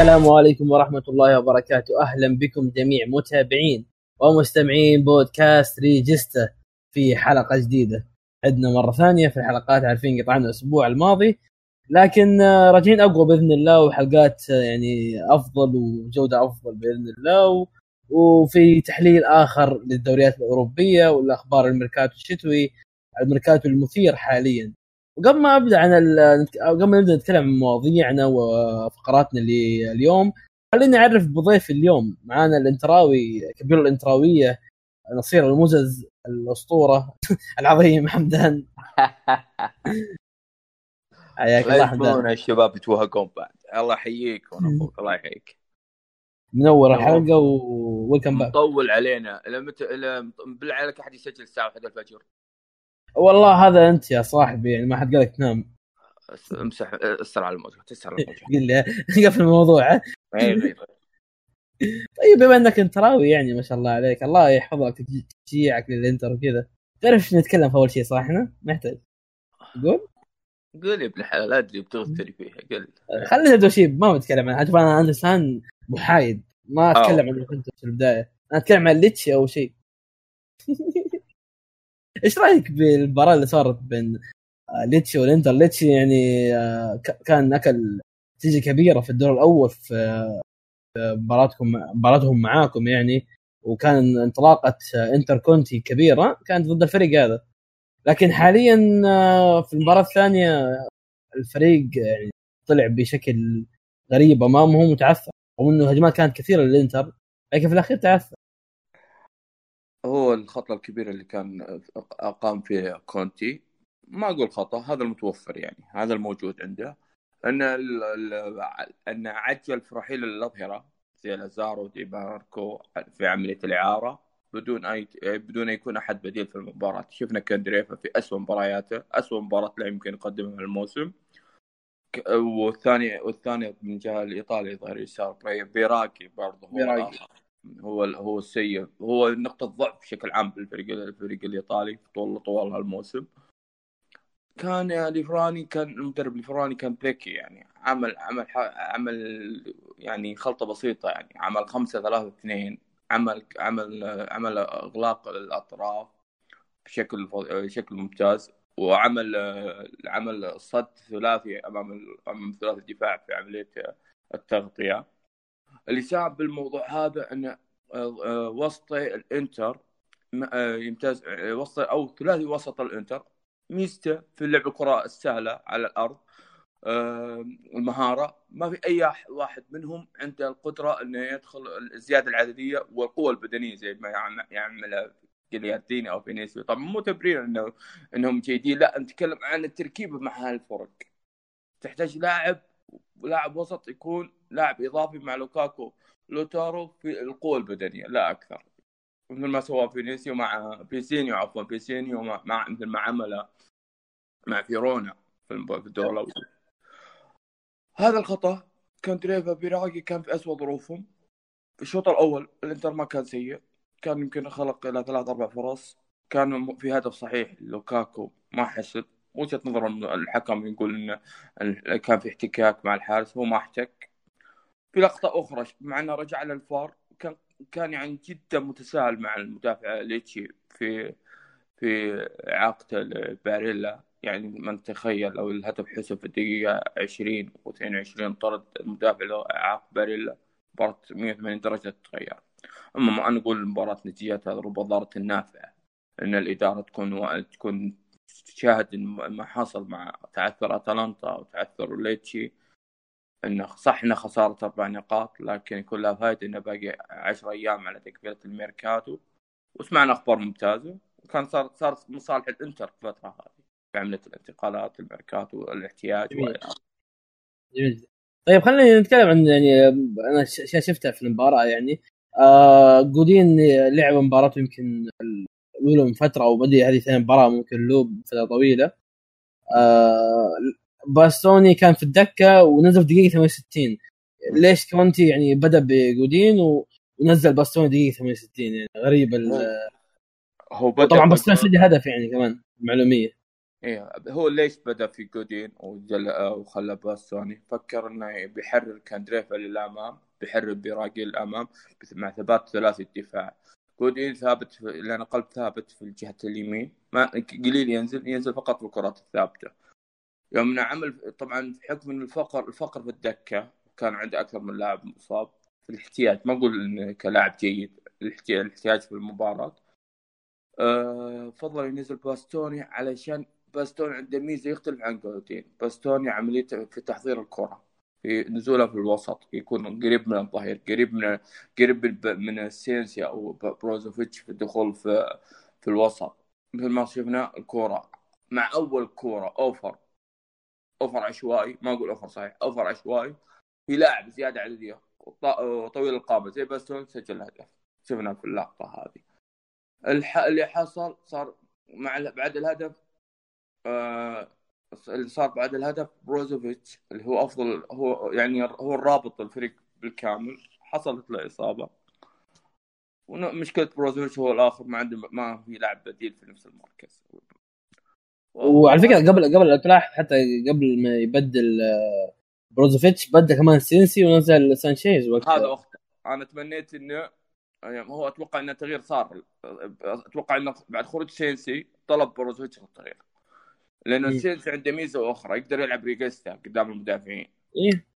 السلام عليكم ورحمة الله وبركاته. أهلا بكم جميع متابعين ومستمعين بودكاست ريجستا في حلقة جديدة. عندنا مرة ثانية في الحلقات عارفين قطعنا الأسبوع الماضي لكن آه، راجعين أقوى بإذن الله وحلقات آه، يعني أفضل وجودة أفضل بإذن الله وفي تحليل آخر للدوريات الأوروبية والأخبار الميركاتو الشتوي الميركاتو المثير حاليا. وقبل ما أبدأ عن ال- قبل ما نبدأ نتكلم عن مواضيعنا وفقراتنا اللي اليوم خليني أعرف بضيف اليوم. معانا الإنتراوي كبير الإنتراوية نصير المزز الأسطورة العظيم حمدان. حياك الله حمدان. الشباب يتوهقون بعد الله يحييك الله يحييك. منور الحلقة وويلكم باك مطول علينا. إلى متى إلى بالله عليك احد يسجل الساعة 1 الفجر. والله هذا انت يا صاحبي يعني ما حد قالك تنام. أس- امسح استر على الموجه تستر على الموجه قل لي قفل الموضوع. ها؟ اي غير طيب بما انك انتراوي يعني ما شاء الله عليك الله يحفظك تشجيعك للانتر وكذا. تعرف إيش نتكلم في أول شيء صح إحنا؟ محتاج تقول؟ قول. يا ابن الحلال أدري بتغتري فيها قل. خلينا نبدأ شيء ما بتكلم عنها شوف أنا انسان محايد ما آه. اتكلم عن الأنتر في البداية. أنا أتكلم عن ليتشي أو شيء. إيش رأيك بالمباراة اللي صارت بين آه، ليتشي والإنتر؟ ليتشي يعني آه، كان أكل نتيجة كبيرة في الدور الأول في مباراتكم مباراتهم معاكم يعني وكان انطلاقة آه، إنتر كونتي كبيرة كانت ضد الفريق هذا. لكن حاليا في المباراة الثانية الفريق يعني طلع بشكل غريب أمامهم وتعثر رغم إنه الهجمات كانت كثيرة للإنتر لكن في الأخير تعثر. هو الخطأ الكبير اللي كان قام فيه كونتي ما أقول خطأ هذا المتوفر يعني هذا الموجود عنده أن. أن عجل في رحيل الاظهره زي لازارو دي ماركو في عملية الإعارة بدون أي بدون أن يكون أحد بديل في المباراة شفنا كاندريفا في اسوء مبارياته اسوء مباراة له يمكن يقدمها الموسم والثاني والثاني من جهة الإيطالي ظهر يسار بي- بيراكي برضه هو بيراكي. هو هو السيء. هو نقطة ضعف بشكل عام بالفريق الفريق الإيطالي طول طوال هالموسم. كان ليفراني كان المدرب ليفراني كان بيكي يعني. عمل عمل عمل يعني خلطة بسيطة يعني. عمل خمسة ثلاثة اثنين. عمل عمل عمل إغلاق الأطراف بشكل بشكل ممتاز. وعمل عمل صد ثلاثي أمام أمام ثلاثي الدفاع في عملية التغطية. اللي صعب بالموضوع هذا ان وسط الإنتر م- آه، يمتاز آه، وسط أو ثلاثي وسط الإنتر ميزته في لعب الكرة السهلة على الأرض آه، المهارة. ما في أي واحد منهم عنده القدرة إنه يدخل الزيادة العددية والقوة البدنية زي ما يعم- يعملها جليارديني أو فينيسيو طبعا مو تبرير انه إنهم جيدين لا نتكلم عن التركيبه مع هالفرق. تحتاج لاعب لاعب وسط يكون لاعب إضافي مع لوكاكو. لوتارو في القوة البدنية لا أكثر. مثل ما سوى فينيسيو مع بيسينيو عفوا بيسينيو مع, مثل ما عمل مع فيرونا في الب- في الدور الأول. هذا الخطأ كاندريفا بيراقي كان في اسوء ظروفهم. في الشوط الأول الإنتر ما كان سيء. كان يمكن خلق إلى ثلاث أربع فرص. كان في هدف صحيح لوكاكو ما حسب. وجهة نظر الحكم يقول انه كان في احتكاك مع الحارس هو ما احتك. في لقطة أخرى مع إنه رجع للفار كان كان يعني جدا متساهل مع المدافع ليتشي في في اعاقته لباريلا. يعني من تخيل لو الهدف حسب في الدقيقة 20 و22 طرد المدافع له اعاق باريلا. مباراة 180 درجة تتغير. أما ما نقول المباراة نتيجتها رب ضارة النافعة أن الإدارة تكون تكون تشاهد ما حصل مع تعثر أتلانتا وتعثر ليتشي انه صح إنه خسارة أربع نقاط لكن يكون لها فائده إنه باقي 10 أيام على تكمله الميركاتو وسمعنا أخبار ممتازة وكان صار صار من صالح الإنتر في الفترة هذه في عملية الانتقالات الميركاتو الاحتياج جميل. والى آخره. جميل جدا. طيب خلينا نتكلم عن يعني أنا شفتها في المباراة يعني آه جودين لعب مباراته يمكن الاولى من فترة أو بدي هذه ثاني مباراة ممكن له فترة طويلة. آه باستوني كان في الدكة ونزل في دقيقة 68 ليش كونتي يعني بدأ بجودين و- ونزل باستوني دقيقة 68 يعني غريب ال- هو بدأ طبعا باستوني سجل هدف يعني كمان معلومية. إيه هو ليش بدأ في جودين وجل وخلى باستوني؟ فكر إنه بيحرر كاندريفا للأمام بيحرر براقي للامام مع ثبات ثلاثي الدفاع. جودين ثابت في... لأن قلب ثابت في الجهة اليمين. ما قليل ينزل ينزل فقط في الكرات الثابتة. يوم عمل طبعا بحكم إن الفقر الفقر في الدكة كان عنده أكثر من لاعب مصاب. في الاحتياج ما انه كلاعب جيد. الاحتياج في المباراة. أه فضل ينزل باستوني علشان باستوني عنده ميزة يختلف عن جودين باستوني عمليته في تحضير الكرة. نزوله في الوسط يكون قريب من الظهير قريب من قريب من السينسي أو بروزوفيتش في الدخول في في الوسط. مثل ما شفنا الكورة مع أول كورة أوفر أوفر عشوائي ما أقول أوفر صحيح أوفر عشوائي في لاعب زيادة عددية طويل القامة زي باستون سجل هدف. شفنا في اللقطة هذه. الح... اللي حصل صار مع بعد الهدف آه اللي صار بعد الهدف بروزوفيتش اللي هو أفضل هو يعني هو الرابط الفريق بالكامل. حصلت له إصابة. ومشكله بروزوفيتش هو الآخر ما عنده ما في لاعب بديل في نفس المركز. وعلى فكرة قبل قبل تلاحظ حتى قبل ما يبدل آه، بروزوفيتش بدا كمان سينسي ونزل سانشيز وقتها. هذا وقته أنا تمنيت إنه يعني هو أتوقع ان التغيير صار. أتوقع إنه بعد خروج سينسي طلب بروزوفيتش التغيير. لأنه سينسي عنده ميزة أخرى يقدر يلعب ريجستا قدام المدافعين. إيه.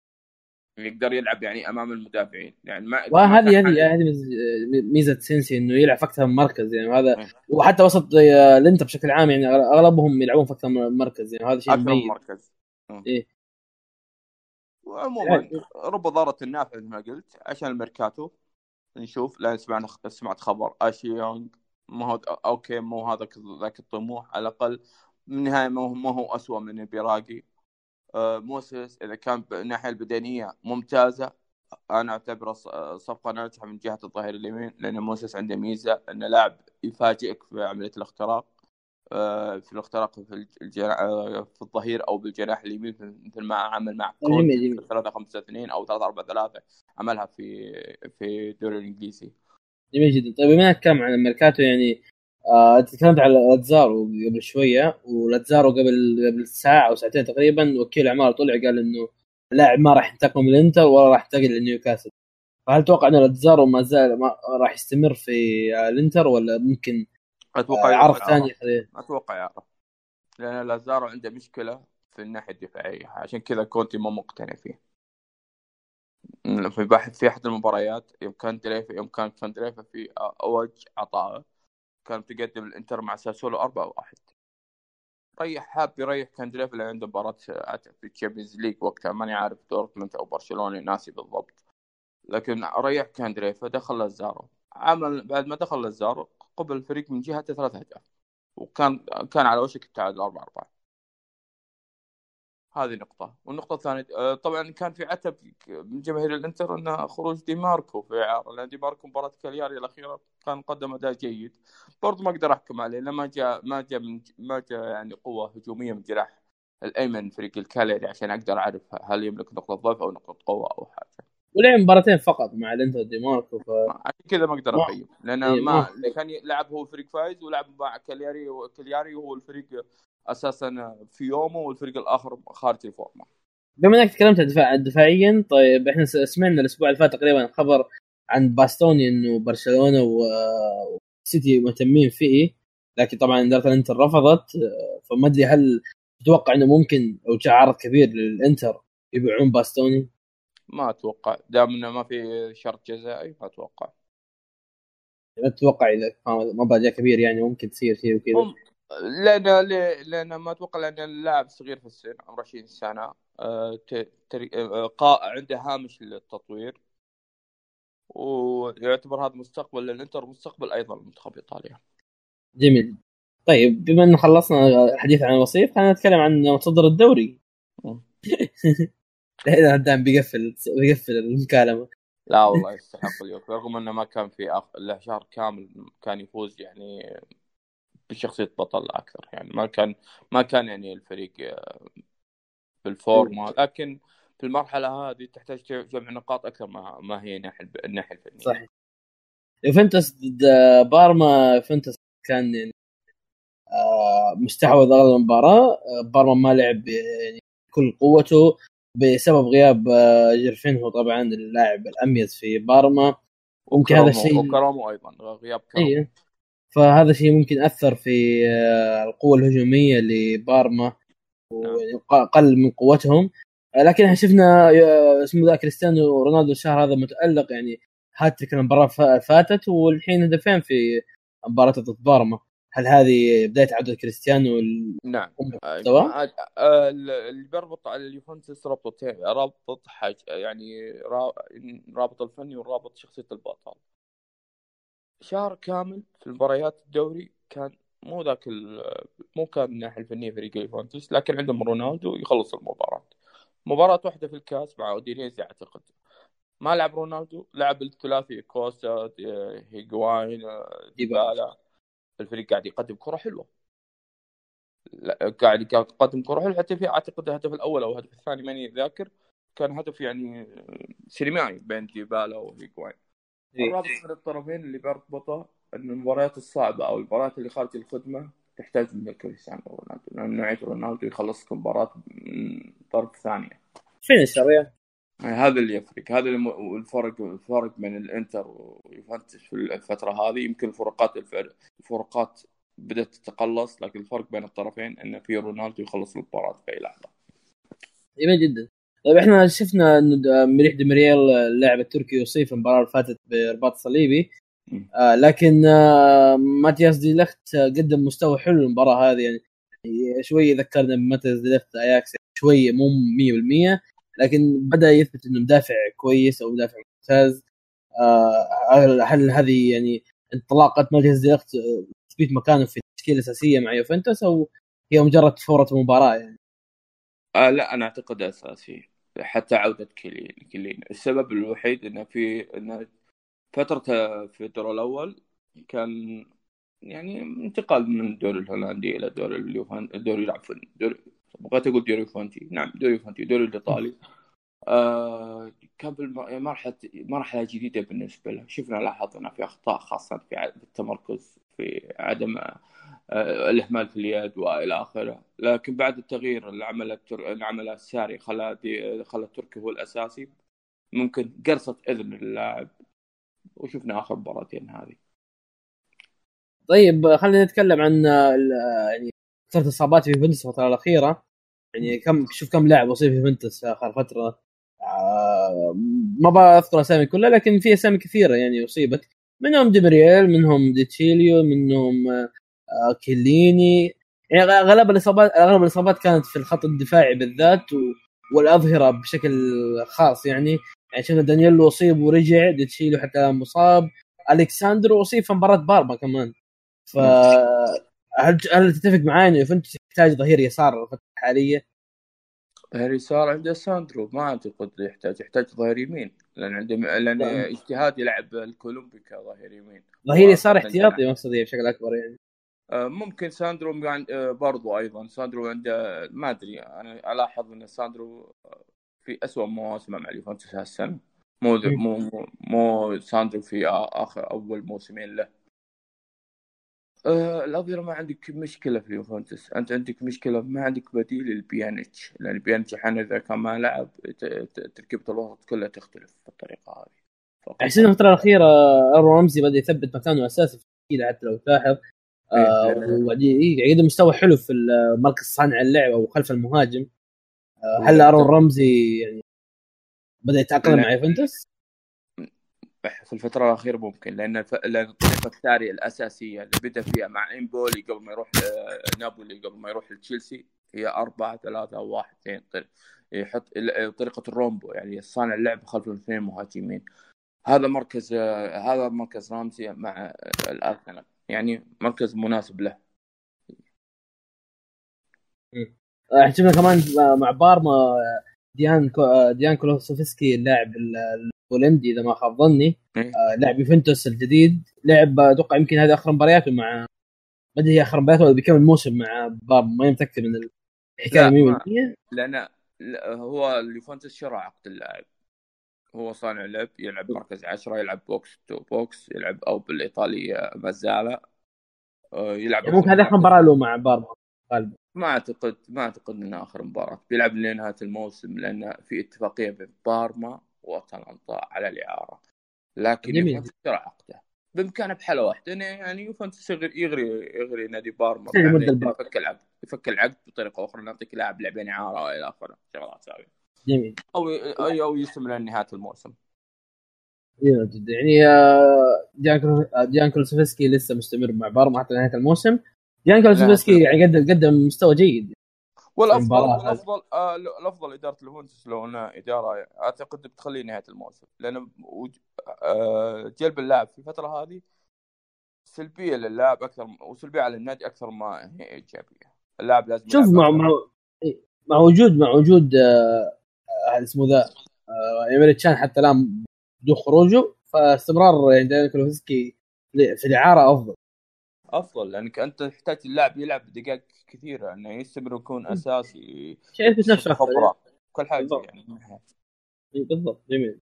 يقدر يلعب يعني أمام المدافعين. يعني ما وهذه هذه هذه ميزة سينسي إنه يلعب في أكثر من مركز يعني هذا إيه. وحتى وسط الإنتر بشكل عام يعني أغلبهم يلعبون في أكثر من مركز يعني هذا شيء مميز. مركز. إيه. وعموما يعني... رب ضارة نافعة زي ما قلت عشان الميركاتو. نشوف لأن سمعنا سمعت خبر. اشلي يونغ ما هو أوكي مو هذا ذاك الطموح. على الأقل بالنهاية ما هو ما هو اسوء من البيراقي آه، موسيس إذا كان بالناحيه البدنية ممتازة أنا أعتبره صفقة ناجحة من جهة الظهير اليمين لأن موسيس عنده ميزة انه لاعب يفاجئك في عملية الاختراق. آه، في الاختراق في الجناح آه، في الظهير أو بالجناح اليمين مثل ما عمل مع كونتي 3 5 2 أو 3 4 3 عملها في في الدوري الإنجليزي. جميل جدا. طيب بما انك عن الميركاتو يعني آه تكلمت على لاتزارو قبل شوية ولاتزارو قبل قبل ساعة أو ساعتين تقريبا وكيل أعمال طلع قال إنه اللاعب ما راح ينتقل من الإنتر ولا راح ينتقل لنيوكاسل. فهل تتوقع إن لاتزارو ما زال ما راح يستمر في الإنتر ولا ممكن أتوقع آه عرض ثاني أتوقع يعرف. لأن لاتزارو عنده مشكلة في الناحية الدفاعية عشان كذا كونتي مو مقتنع فيه. في بحث في أحد المباريات يوم كاندريفا يوم كان كاندريفا في أوج عطائه كان تقدم الإنتر مع ساسولو 4 1 ريح حاب يريح كاندريفا اللي عنده مباراة في ال Champions League وقتها. ماني عارف دورتموند أو برشلونة ناسي بالضبط. لكن ريح كاندريفا دخل لازارو عمل بعد ما دخل لازارو قبل الفريق من جهته ثلاث أهداف. وكان كان على وشك التعادل 4 4 هذه نقطة، والنقطة الثانية آه، طبعا كان في عتب من جماهير الإنتر إن خروج دي ماركو في اعارة لأن دي ماركو مباراة كالياري الأخيرة كان قدم أداء جيد، برضو ما أقدر أحكم عليه لما ما جاء ما جاء من ما جاء يعني قوة هجومية من جناح الأيمن فريق الكالياري عشان أقدر أعرف هل يملك نقطة ضعف أو نقطة قوة أو حاجة. ولعب مباراتين فقط مع الإنتر دي ماركو ف... عشان كذا ما أقدر أقيم. لأن إيه، ما كان لعب هو فريق فايز ولعب مع كالياري وكالياري وهو الفريق أساسا في يومه والفريق الآخر خارج الفورمة. بما إنك تكلمت دفاع دفاعيا طيب إحنا سمعنا الأسبوع اللي فات تقريبا خبر عن باستوني انه برشلونه وسيتي مهتمين فيه لكن طبعا إدارة الإنتر رفضت. فما أدري هل تتوقع إنه ممكن لو جاء عرض كبير للإنتر يبيعون باستوني؟ ما أتوقع. دام انه ما في شرط جزائي ما أتوقع. ما تتوقع اذا مبلغ كبير يعني ممكن تصير شيء وكذا. لأن لأن ما أتوقع لأن اللاعب صغير في السن عمره 20 سنة آه، آه، عنده هامش للتطوير ويعتبر هذا مستقبل للانتر مستقبل أيضا لمنتخب إيطاليا. جميل. طيب بما إن خلصنا الحديث عن الوصيف خلينا نتكلم عن متصدر الدوري. لا دام بيقفل بيقفل المكالمة. لا والله يستحق اليوم رغم إنه ما كان في أخ... له شهر كامل كان يفوز يعني بشخصية بطل أكثر. يعني ما كان ما كان يعني الفريق آه، بالفورمه لكن في المرحلة هذه تحتاج جمع نقاط أكثر ما ما هي الناحيه الناحية الفنية. صحيح. يوفنتوس ضد بارما. يوفنتوس كان يعني آه، مستحوذ اغلب المباراة. آه، بارما ما لعب يعني كل قوته بسبب غياب آه، جيرفينهو طبعا اللاعب الأميز في بارما. ممكن هذا الشيء وكرامو أيضا غياب كرامو اي فهذا الشيء ممكن اثر في القوة الهجومية لبارما وقل من قوتهم. لكن إحنا شفنا اسمه ذا كريستيانو رونالدو الشهر هذا متألق يعني هاتريك المباراة فاتت والحين هدفين في مباراة ضد بارما. هل هذه بداية عودة كريستيانو نعم. آه, آه، اللي بيربط على اليوفنتوس ربطتين رابط حاج يعني رابط الفني ورابط شخصية البطل. شهر كامل في مباريات الدوري كان مو ذاك مو كان من الناحيه الفنية فريق اليوفنتوس لكن عندهم رونالدو يخلص المباراة. مباراة واحدة في الكاس مع اودينيزي أعتقد. ما لعب رونالدو لعب الثلاثي كوستا هيغواين ديبالا. الفريق قاعد يقدم كرة حلوة. قاعد يقدم كرة حلوة حتى في أعتقد الهدف الأول أو الهدف الثاني ماني ذاكر كان هدف يعني سينمائي بين ديبالا وهيغواين إيه. الرابط بين الطرفين اللي بيربطه ان المباريات الصعبة أو المباريات اللي خارج الخدمة تحتاج من كريستيانو رونالدو لأن نوعيه رونالدو يخلص مباراه من طرف ثانية. فينشر يا هذا اللي يفرق. هذا الفرق الفرق بين الإنتر ويوفنتوس في الفترة هذه. يمكن الفروقات الفروقات بدأت تتقلص لكن الفرق بين الطرفين إنه في رونالدو يخلص المباراة في أي لحظة. جميل جدا. طيب إحنا شفنا انه مريح ديمريال اللاعب التركي يصيب في المباراة اللي فاتت برباط صليبي. آه لكن آه ماتياس دي لخت قدم مستوى حلو المباراه هذه يعني شوي ذكرنا بماتياس دي لخت أياكس شوي مو 100% لكن بدأ يثبت إنه مدافع كويس أو مدافع ممتاز. آه هل هذه يعني انطلاقة ماتياس دي لخت آه، تثبيت مكانه في التشكيلة الأساسية مع يوفنتوس أو هي مجرد فورة مباراة يعني؟ آه لا أنا أعتقد اساسي حتى عودة كيلين كيلين. السبب الوحيد إنه في انه فترته في الدور الأول كان يعني انتقال من الدوري الهولندي إلى الدوري اليوفان الدوري يلعب في الدوري بغيت أقول دوري فونتي نعم دوري فونتي دوري الإيطالي. آه كان مرحله مرحلة جديدة بالنسبة له. شفنا لاحظنا في أخطاء خاصة في التمركز في عدم الإهمال في اليد وإلى آخره. لكن بعد التغيير اللي عمله اللي الساري خلى خلى التركي هو الأساسي ممكن قرصت إذن اللاعب. وشفنا آخر مباراتين هذه. طيب خلينا نتكلم عن يعني كثرة اصابات في يوفنتوس الفترة الأخيرة. يعني كم شوف كم لاعب اصيب في يوفنتوس آخر فترة. آه، ما بذكر أسامي كلها لكن في أسامي كثيرة يعني أصيبت. منهم ديمريال منهم ديتشيليو منهم كيليني. يعني أغلب الإصابات أغلب الإصابات كانت في الخط الدفاعي بالذات والأظهرة بشكل خاص يعني. يعني شفنا دانييلو أصيب ورجع ديشيليو حتى الآن مصاب. الكساندرو أصيب في مباراة بارما كمان. ف هل هل تتفق معي انه يوفنتوس يحتاج ظهير يسار الفترة الحالية؟ ظهير يسار عنده ساندرو ما اعتقد يحتاج يحتاج ظهير يمين. لأن عنده لأن اجتهاد يلعب الكولومبي كظهير يمين. ظهير يسار احتياطي مقصدي بشكل أكبر يعني. ممكن ساندرو آه، برضو أيضا. ساندرو عنده ما أدري أنا ألاحظ إن ساندرو في أسوأ مواسمه مع اليوفنتوس هالسنة. مو مو مو ساندرو في آخر أول موسمين له. آه الأظهرة ما عندك مشكلة في اليوفنتوس. أنت عندك مشكلة ما عندك بديل للبيانيتش. لأن بيانيتش حين إذا كان ما لعب تركيبة الوسط كلها تختلف بالطريقة هذه. احسن الفترة الأخيرة آرون رمزي بدأ يثبت مكانه أساسي في التشكيلة حتى لو تلاحظ. آه وبعدين يقدم مستوى حلو في مركز صانع اللعب أو خلف المهاجم. هل أرون رمزي يعني بدأ يتأقلم مع يوفنتوس؟ في الفترة الأخيرة ممكن لأن ف... لأن الطريقة الثانية الأساسية اللي بدأ فيها مع إمبولي قبل ما يروح آه، نابولي قبل ما يروح لتشيلسي هي أربعة ثلاثة واحد اثنين يحط طريقة الرومبو يعني صانع اللعب خلف الاثنين مهاجمين. هذا مركز آه، هذا مركز رامسي مع آه، الأرسنال. يعني مركز مناسب له. شفنا كمان مع بارما ديان ديان كولوسوفسكي اللاعب البولندي إذا ما خاب ظني. إيه. آه، لاعب يوفنتوس الجديد. لعب أتوقع يمكن هذه آخر مبارياته مع ما أدري هي آخر مبارياته ولا بيكمل موسم مع بارما ما متأكد من الحكاية 100% لأن هو اليوفنتوس شرى عقد اللاعب. هو صانع لعب يلعب مركز عشرة يلعب box to box يلعب أو بالايطاليه mezzala. آه، يلعب يعني ممكن هذه آخر مباراة له مع بارما غالبا. ما أعتقد ما أعتقد انها آخر مباراة. بيلعب لنهايه الموسم لأن في اتفاقية بين بارما وأتلانتا على الإعارة. لكن. يوفنتوس عقده. بإمكانه بحالة واحدة إنه يعني يوفنتوس يغري يغري, يغري نادي بارما الباب. يفك العقد يفك العقد بطريقة أخرى نعطيك لاعب لاعبين إعارة والى آخره. شغلات هذه. جميل. أو أو يستمر لنهايه الموسم. جدا. يعني آه، جان كلو- آه، لسه مستمر مع بارما حتى نهاية الموسم. جان كولوسفسكي يعني قدم قدم مستوى جيد. والافضل. والافضل آه الأفضل إدارة اليوفنتوس لو إنها إدارة أعتقد بتخليه نهاية الموسم. لأن وج- آه جلب اللاعب في الفترة هذه سلبية للاعب أكثر وسلبية على النادي أكثر ما هي إيجابية. اللاعب لازم شوف يلعب مع أكثر. مع مع وجود مع وجود آه، اسمه ذا آه، ايمري تشان حتى الآن بدون خروجه فاستمرار يعني ديان كولوسفسكي في الإعارة أفضل. أفضل لأنك أنت تحتاج اللاعب يلعب دقائق كثيرة انه يستمر يكون أساسي يثبت نفسه. خبرة كل حاجة بالضبط. يعني. بالضبط جميل.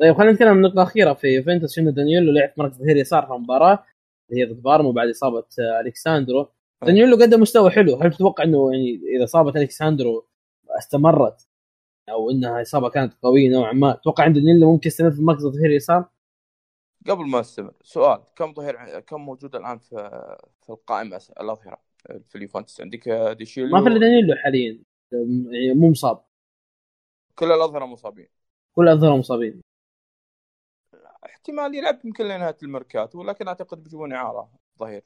طيب خلينا نتكلم عن نقطة أخيرة في يوفنتوس شنو دانييلو لعب مركز ظهير يسار في المباراة اللي هي ضد بارما بعد إصابة آه، ألكساندرو دانييلو قدم مستوى حلو هل تتوقع إنه يعني إذا إصابة ألكساندرو استمرت؟ أو إنها إصابة كانت قوية نوعا ما. تتوقع أن دانييلو ممكن يستمر في مركز ظهير يسار؟ قبل ما استمر سؤال كم ظهير كم موجود الآن في في القائمة؟ الاظهره في اليوفنتوس عندك ديشيليو ما في إلا دانييلو حاليا. يعني مو مصاب. كل الأظهرة مصابين. كل الأظهرة مصابين. احتمال يلعب يمكن لنهاية الميركاتو ولكن أعتقد بيجيبون إعارة ظهير.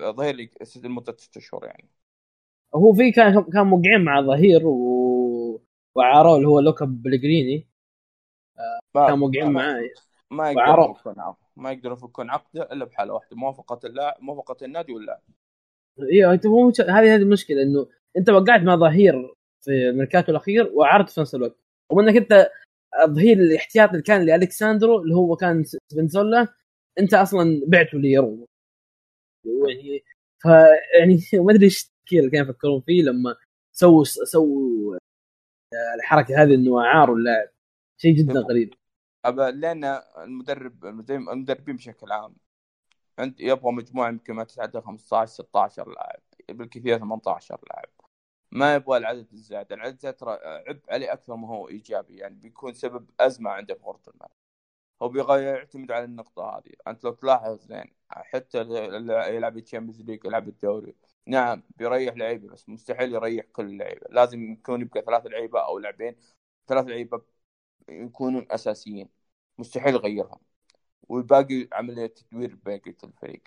ظهير لمدة ست شهور يعني. هو في كان كان موقعين مع ظهير و... وعاروه اللي هو لوكا بلغريني. ما كان موقعين معاه ما. يقدرون يفكون عقده ما يقدرون يفكون عقده إلا بحالة واحدة. موافقة اللاعب موافقة النادي واللاعب أيوه أنت مو هذه هذه المشكلة إنه أنت وقعت مع ظهير في الميركاتو الأخير وعرضت في نفس الوقت. وانك أنت الظهير الاحتياطي اللي كان لألكساندرو اللي هو كان سبنزولا أنت أصلا بعته ليرو. يعني فيعني ما أدري إيش التفكير اللي كانوا يفكرون فيه لما سووا سووا الحركة هذه إنه اعاروا اللاعب شيء جدا غريب. أبا لأن المدرب المدربين بشكل عام عند يبغى مجموعة يمكن ما تتعدى 15 16 لاعب بالكثير 18 لاعب. ما يبغى العدد الزائد. العدد الزائد ترى عبء عليه أكثر ما هو إيجابي. يعني بيكون سبب أزمة عنده في غرفه الملعب. هو بيغير يعتمد على النقطة هذه. أنت لو تلاحظ زين حتى اللي يلعب ال Champions League يلعب الدوري نعم بيريح لعيبة بس مستحيل يريح كل اللعيبه لازم يكون يبقى ثلاث لعيبة أو لاعبين ثلاث لعيبة يكونون أساسيين. مستحيل يغيرهم. والباقي عملية تدوير بقية الفريق.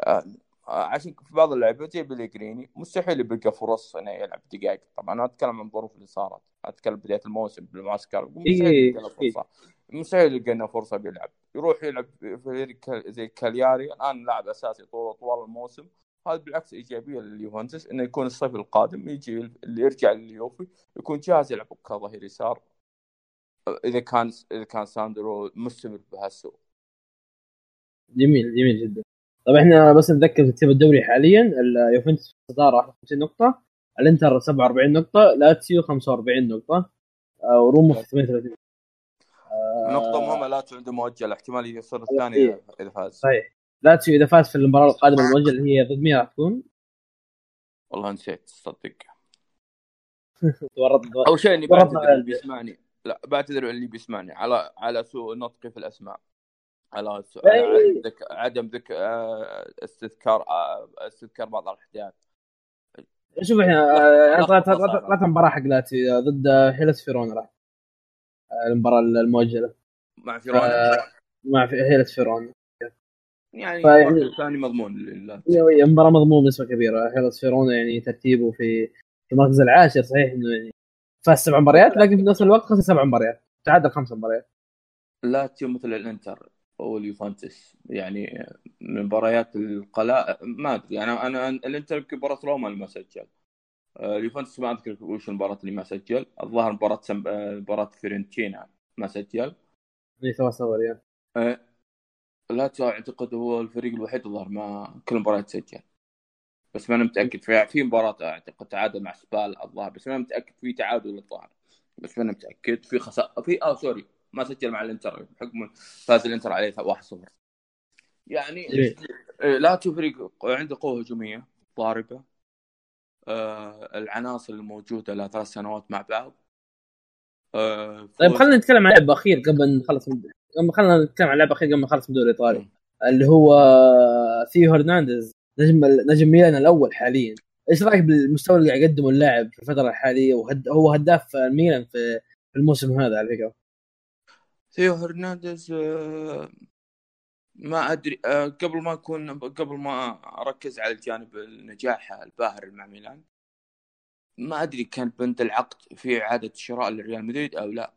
آه، آه، عشان في بعض اللعيبة زي بليجريني مستحيل يلقى فرص إنه يلعب دقائق. طبعا أنا أتكلم عن الظروف اللي صارت. أتكلم بداية الموسم بالمعسكر. مستحيل إيه، يلقى له فرصة. مستحيل يلقى له فرصة بيلعب. يروح يلعب في فريق زي كالياري. الآن لاعب أساسي طول طوال الموسم. هذا بالعكس إيجابية لليوفنتوس إنه يكون الصيف القادم يجي اللي يرجع لليوفي يكون جاهز يلعب كظهير يسار إذا كان إذا كان ساندرو مستمر بهالسوء. جميل جميل جدا. طيب إحنا بس نذكر ترتيب الدوري حاليا. اليوفنتوس في الصدارة 51 نقطة الإنتر 47 نقطة لاتسيو 45 نقطة آه، وروما في 38 نقطة مهمة لا عنده مؤجل احتمال يصير. الثاني إذا فاز. صحيح. لاتسيو إذا فاز في المباراة القادمة المؤجله اللي هي ضد مين راح تكون؟ والله نسيت تصدق. أول شيء وربنا بعتذر اللي. بيسمعني. لا بعتذر اللي بيسمعني. على على سوء نطقي في الأسماء. على سوء إيه. عدم ذك... عدم ذك... آه، استذكار آه، استذكار بعض الأحداث. شوف إحنا آه، طلعت طلعت المباراه حق لاتسيو ضد هيلس فيرونا راح. آه، المباراة المؤجله مع فيرونا. آه، مع هيلس فيرونا. يعني فيعني- الثاني مضمون لله هي هي مباراة مضمون بنسبة كبيرة. هيلس فيرونا يعني ترتيبه في في المركز العاشر صحيح إنه يعني فاز سبع مباريات لكن في نفس الوقت خسر سبع مباريات. تعادل خمس مباريات. لاتسيو مثل الإنتر واليوفنتوس يعني من مباريات القلاء ما أدري. أنا أنا الإنتر يمكن مباراة روما اللي ما سجل. آه، اليوفنتوس ما أذكر وش المباراة اللي ما سجل. الظاهر مباراة سم... آه، مباراة فيرنتينا ما سجل. اي سوا سوا لاتسيو أعتقد هو الفريق الوحيد الظاهر ما كل مباراه سجل بس ما أنا متأكد. في في مباراة أعتقد تعادل مع سبال الظاهر بس ما أنا متأكد في تعادل الظاهر بس ما أنا متأكد في خساره في آه sorry. ما سجل مع الإنتر. بحكم فاز الإنتر عليه 1-0 يعني. إيه، لاتسيو فريق عنده قوة هجومية ضاربة. آه العناصر الموجودة لها ثلاث سنوات مع بعض. آه طيب خلينا نتكلم عن لعبه أخير قبل نخلص خلينا نتكلم عن لعبة اخير قبل ما نخلص من الدوري الإيطالي. اللي هو ثيو هرنانديز نجم نجم ميلان الأول حاليا. إيش رأيك بالمستوى اللي قاعد يقدمه اللاعب في الفترة الحالية؟ وهد... هو هداف ميلان في في الموسم هذا على فكرة. ثيو هرنانديز آه، ما أدري آه، قبل ما أكون قبل ما أركز على الجانب النجاح الباهر مع ميلان ما أدري كان بند العقد في إعادة شراء لريال مدريد أو لا.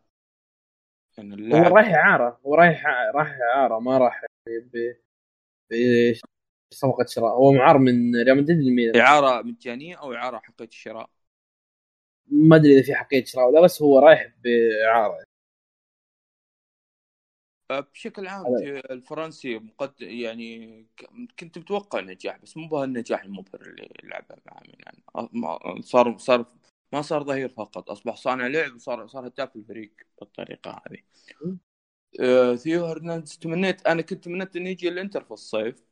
يعني هو اللاعب رايح إعارة هو رايح رايح إعارة ما راح ب... ب... صفقه شراء. هو معار من ريال مدريد لميلان إعارة مجانيه أو إعارة حقيقيه الشراء؟ ما أدري إذا في حقيقة شراء ولا بس هو رايح بإعارة. آه، بشكل عام الفرنسي مقد يعني كنت متوقع نجاح بس مو بهالنجاح المبهر اللي لعبه مع ميلان. ما- صار صار ما صار ظهير فقط أصبح صانع لعب وصار صار هداف الفريق بالطريقة هذه. آه، ثيو هرنانديز تمنيت أنا كنت تمنيت إنه يجي الإنتر في الصيف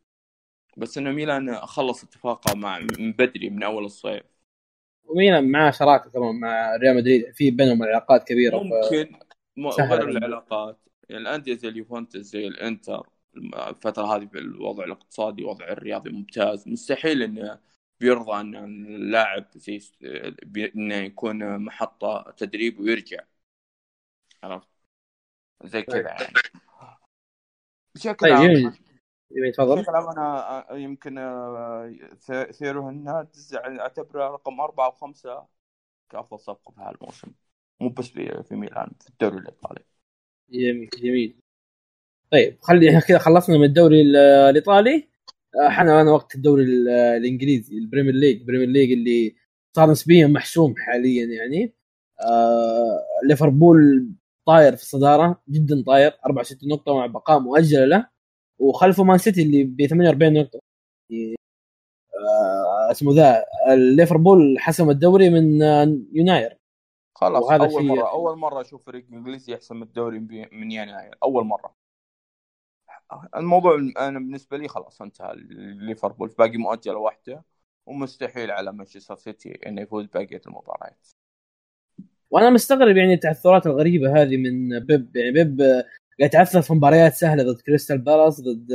بس إنه ميلان خلص اتفاقه مع من بدري من أول الصيف وميلان معاه شراكة كمان مع ريال مدريد في بينهم علاقات كبيرة ف... ممكن سهل غير. العلاقات يعني الأندية زي اليوفنتوس زي الإنتر الفترة هذه بالوضع الاقتصادي وضع الرياضي ممتاز مستحيل إنه بيرضى ان اللاعب بي- إنه يكون محطة تدريب ويرجع. عرفت؟ زي كذا يعني. بشكل طيب عام تفضل. بشكل عام أنا آه، يمكن آه، ثي- ثيو هرنانديز أعتبره رقم أربعة وخمسه كأفضل صفقة في هالموسم. مو بس في في ميلان في الدوري الإيطالي. جميل جميل طيب خلي إحنا كذا خلصنا من الدوري ال- الإيطالي. آه، حنا أنا وقت الدوري ال- الانجليزي ال Premier League. ال Premier League اللي صار نسبيا محسوم حاليا يعني. آه ليفربول طاير في الصدارة جدا طاير. 64 نقطة مع باقي مؤجلة له. وخلفه مان سيتي اللي ب 48 نقطة. يعني، آه اسمه ذا. ليفربول حسم الدوري من آه، يناير. خلاص وهذا أول مرة أول مرة أشوف فريق إنجليزي يحسم الدوري من يناير. أول مرة. الموضوع أنا بالنسبة لي خلاص انتهى. ليفربول باقي مؤجلة واحدة ومستحيل على مانشستر سيتي إنه يفوز بقية المباريات. وأنا مستغرب يعني التعثرات الغريبة هذه من بيب. يعني بيب قاعد يتعثر في مباريات سهلة ضد كريستال بالاس ضد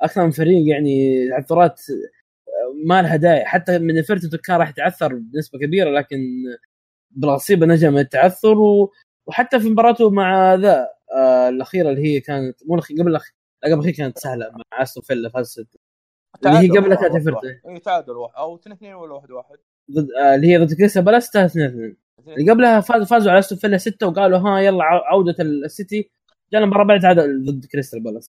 أكثر من فريق يعني تعثرات ما لها داعي. حتى من ايفرتون كان راح يتعثر بنسبة كبيرة لكن بالغصيبه نجا من التعثر. وحتى في مباراته مع ذا آه الأخيرة اللي هي كانت مو قبل الأخ... لا قبل كانت سهلة مع أستون فيلا فاز. اللي هي قبلها كانت ايفرتون اي تعادل واحد. أو 2 2 ولا 1 1 ضد آه اللي هي ضد كريستال بالاس 2 2 اللي قبلها فاز فازوا على أستون فيلا ستة وقالوا ها يلا عو- عودة السيتي. جانا المباراه بعد تعادل ضد كريستال بالاس.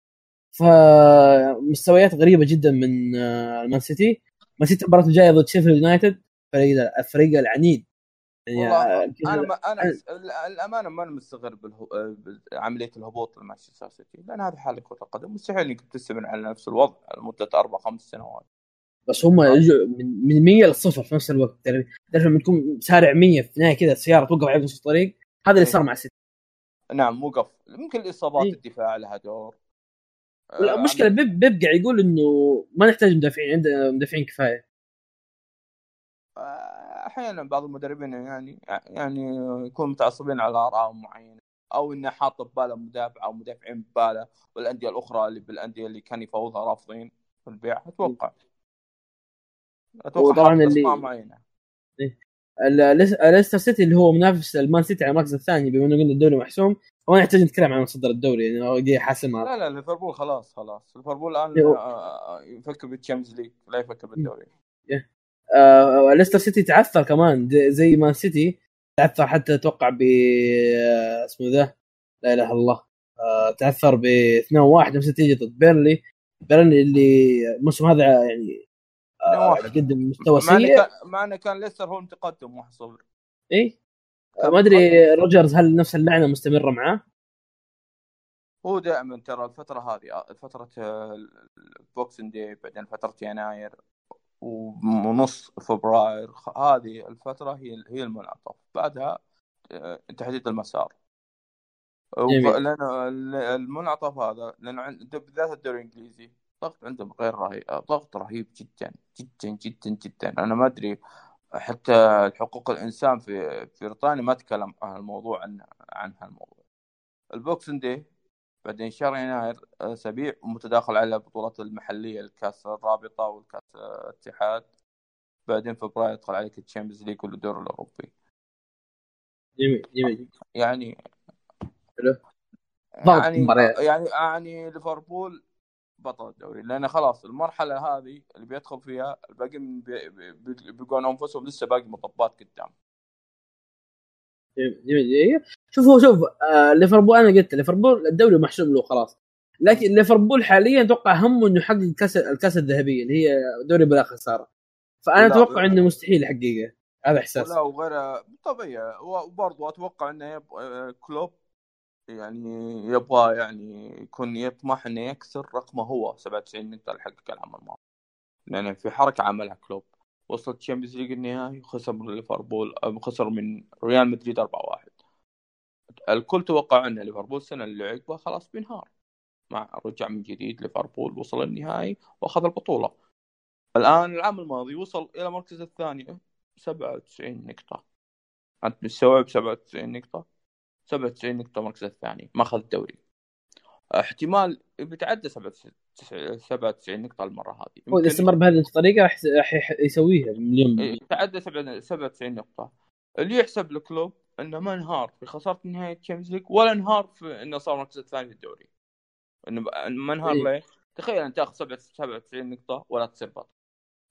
فمستويات غريبة جدا من آه، مان سيتي. مان سيتي المباراه الجاية ضد شيفيلد يونايتد فريق الفريق العنيد. والله آه، أنا ما أنا الأمانة ما أنا مستغرب بالهو... بعملية الهبوط لمانشستر سيتي لأن هذا حال كرة القدم. مستحيل إنك تستمر على نفس الوضع لمدة أربع خمس سنوات. بس هم يجوا من من 100 للصفر في نفس الوقت. تعرف لما تكون سارع 100 في النهاية كذا السيارة توقف عليك نص الطريق هذا اللي إيه. صار مع سيتي. نعم وقف. يمكن الإصابات إيه. الدفاع لها دور. آه، المشكلة بيب بيب قاعد يقول إنه ما نحتاج مدافعين عندنا مدافعين كفاية. آه، أحيانا بعض المدربين يعني يعني يكونوا متعصبين على آراء معينة أو إنه حاط بباله مدافع أو مدافعين بباله والأندية الأخرى اللي بالأندية اللي كان يفوضها رافضين في البيع. أتوقع. أتوقع وطبعاً حاط اللي- معينة. ليس- ليستر سيتي اللي هو منافس المان سيتي على المركز الثاني بما إنه قلنا الدوري محسوم هو نحتاج نتكلم عن متصدر الدوري يعني دي حاسمها لا لا ليفربول خلاص خلاص. ليفربول الآن هو- آه، يفكر بال Champions League لا يفكر بالدوري. آه ليستر سيتي تعثر كمان زي مان سيتي تعثر حتى أتوقع ب آه، اسمه ذا؟ لا إله إلا الله. آه تعثر ب 2-1 نفس النتيجه ضد بيرنلي بيرنلي اللي الموسم هذا يعني آه 2-1. قدم مستوى سيء. كان مع إنه كان ليستر هو المتقدم 1-0 إي؟ آه، ما أدري روجرز هل نفس اللعنة مستمرة معاه؟ هو دائما ترى الفترة هذه فترة ال Boxing Day بعدين فترة يناير. ونص فبراير هذه الفترة هي هي المنعطف بعدها آه، تحديد المسار. لأن المنعطف هذا لأن بالذات الدوري الإنجليزي الضغط عندهم غير رهيب ضغط رهيب جدا جدا جدا جدا. أنا ما أدري حتى حقوق الإنسان في في بريطانيا ما تكلم عن الموضوع عن عن هالموضوع. ال Boxing Day بعدين شهر يناير اسابيع متداخل على البطولات المحلية الكاس الرابطة والكاس الاتحاد بعدين فبراير يدخل عليك ال Champions League والدور الأوروبي. جميل جميل. يعني حلو. يعني يعني يعني ليفربول بطل الدوري لأن خلاص المرحلة هذه اللي بيدخل فيها الباقي بيقولون أنفسهم لسه باقي مطبات قدام. جميل. شوفوا شوف آه ليفربول أنا قلت ليفربول الدوري محسوب له خلاص. لكن ليفربول حاليا أتوقع همه إنه يحقق الكاس الكاس الذهبيه اللي هي دوري بلا خسارة. فأنا أتوقع إنه مستحيل يحققها هذا إحساس. لا وغير طبيعي. وبرضه أتوقع إنه كلوب يعني يبغى يعني يكون يطمح إنه يكسر رقمه هو. 97 نقطه اللي حقق العام الماضي. لأن في حركة عملها كلوب. وصلت Champions League النهائي وخسر من ليفربول خسر من ريال مدريد 4-1 الكل توقع أن ليفربول السنة اللي عقبها خلاص بينهار. مع رجع من جديد ليفربول وصل النهائي وأخذ البطولة. الآن العام الماضي وصل إلى المركز الثاني 97 نقطة. أنت مستوعب 97 نقطة؟ 97 نقطة المركز الثاني ما أخذ الدوري. احتمال بيتعدى 97 نقطة المرة هذه. هو إذا استمر بهذه الطريقة راح يسويها مليون يتعدى 97 نقطة. اللي يحسب لكلوب إنه ما انهار في خسارة نهاية Champions League ولا انهار في إنه صار المركز الثاني في الدوري. إنه ما انهار إيه؟ ليه؟ تخيل انت تاخذ 97 نقطة ولا تصير بطل.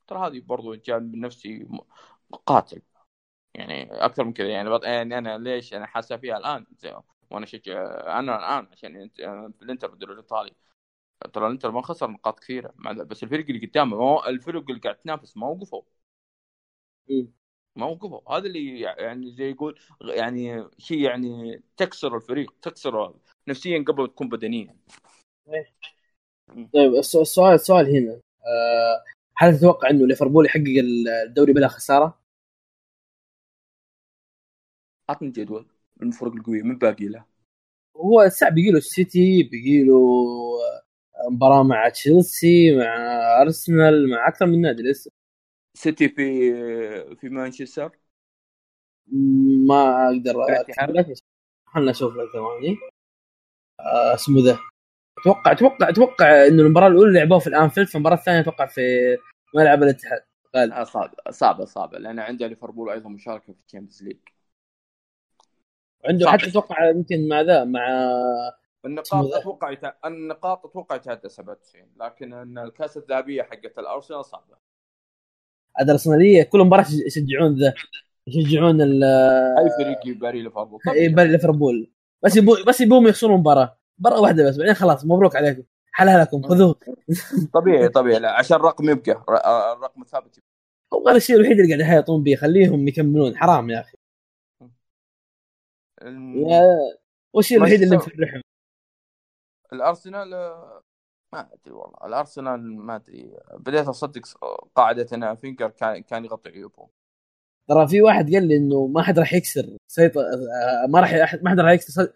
ترى هذه برضو جانب نفسي قاتل. يعني أكثر من كذا. يعني, يعني أنا ليش أنا حاسه فيها الآن؟ وأنا اشجع أنا الآن عشان الانتر بالدوري الإيطالي. ترى الانتر ما خسر نقاط كثيرة. بس الفرق اللي قدامه ما الفرق اللي قاعد تنافس ما وقفوا. ما وقفوا. هذا اللي يعني زي يقول يعني شيء يعني تكسر الفريق تكسر نفسيا قبل تكون بدنيا. طيب السؤال السؤال هنا. آه، هل تتوقع إنه ليفربول يحقق الدوري بلا خسارة؟ عطني جدول من الفرق القوية من باقي له. هو الساعة بيجي له السيتي بيجي له مباراة مع تشيلسي مع أرسنال مع أكثر من نادي لسه. سيتي في في مانشستر؟ ما أقدر خلنا نشوف لك ثواني. آه، اسمه ذا. أتوقع أتوقع أتوقع إنه المباراة الأولى لعبوها في الأنفيلد فالمباراة الثانية أتوقع في ملعب الاتحاد. غالبا صعبه صعبه صعبه لأن عنده ليفربول أيضا مشاركة في ال Champions League. عنده حتى أتوقع يمكن مع ذا مع النقاط أتوقع. النقاط أتوقع يتعدى 97 لكن إن الكاس الذهبية حقت الأرسنال صعبة. الأرسنالية كل مباراة يشجعون ذا يشجعون ال أي فريق يباري ليفربول؟ يباري ليفربول. بس يبو بس يبوهم يخسرون مباراة. مباراة واحدة بس بعدين خلاص مبروك عليكم. حلها لكم خذوه. طبيعي طبيعي. لا عشان الرقم يبقى. الرقم ثابت هو هذا الشيء الوحيد اللي قاعد يحيطون به. خليهم يكملون. حرام يا أخي. وش الوحيد اللي مفرحهم. الأرسنال ما أدري والله. الأرسنال ما أدري. بديت أصدق قاعدة إن فينجر كان كان يغطي عيوبهم. ترى في واحد قال لي إنه ما حد راح يكسر سيط... ما راح ما حد راح يكسر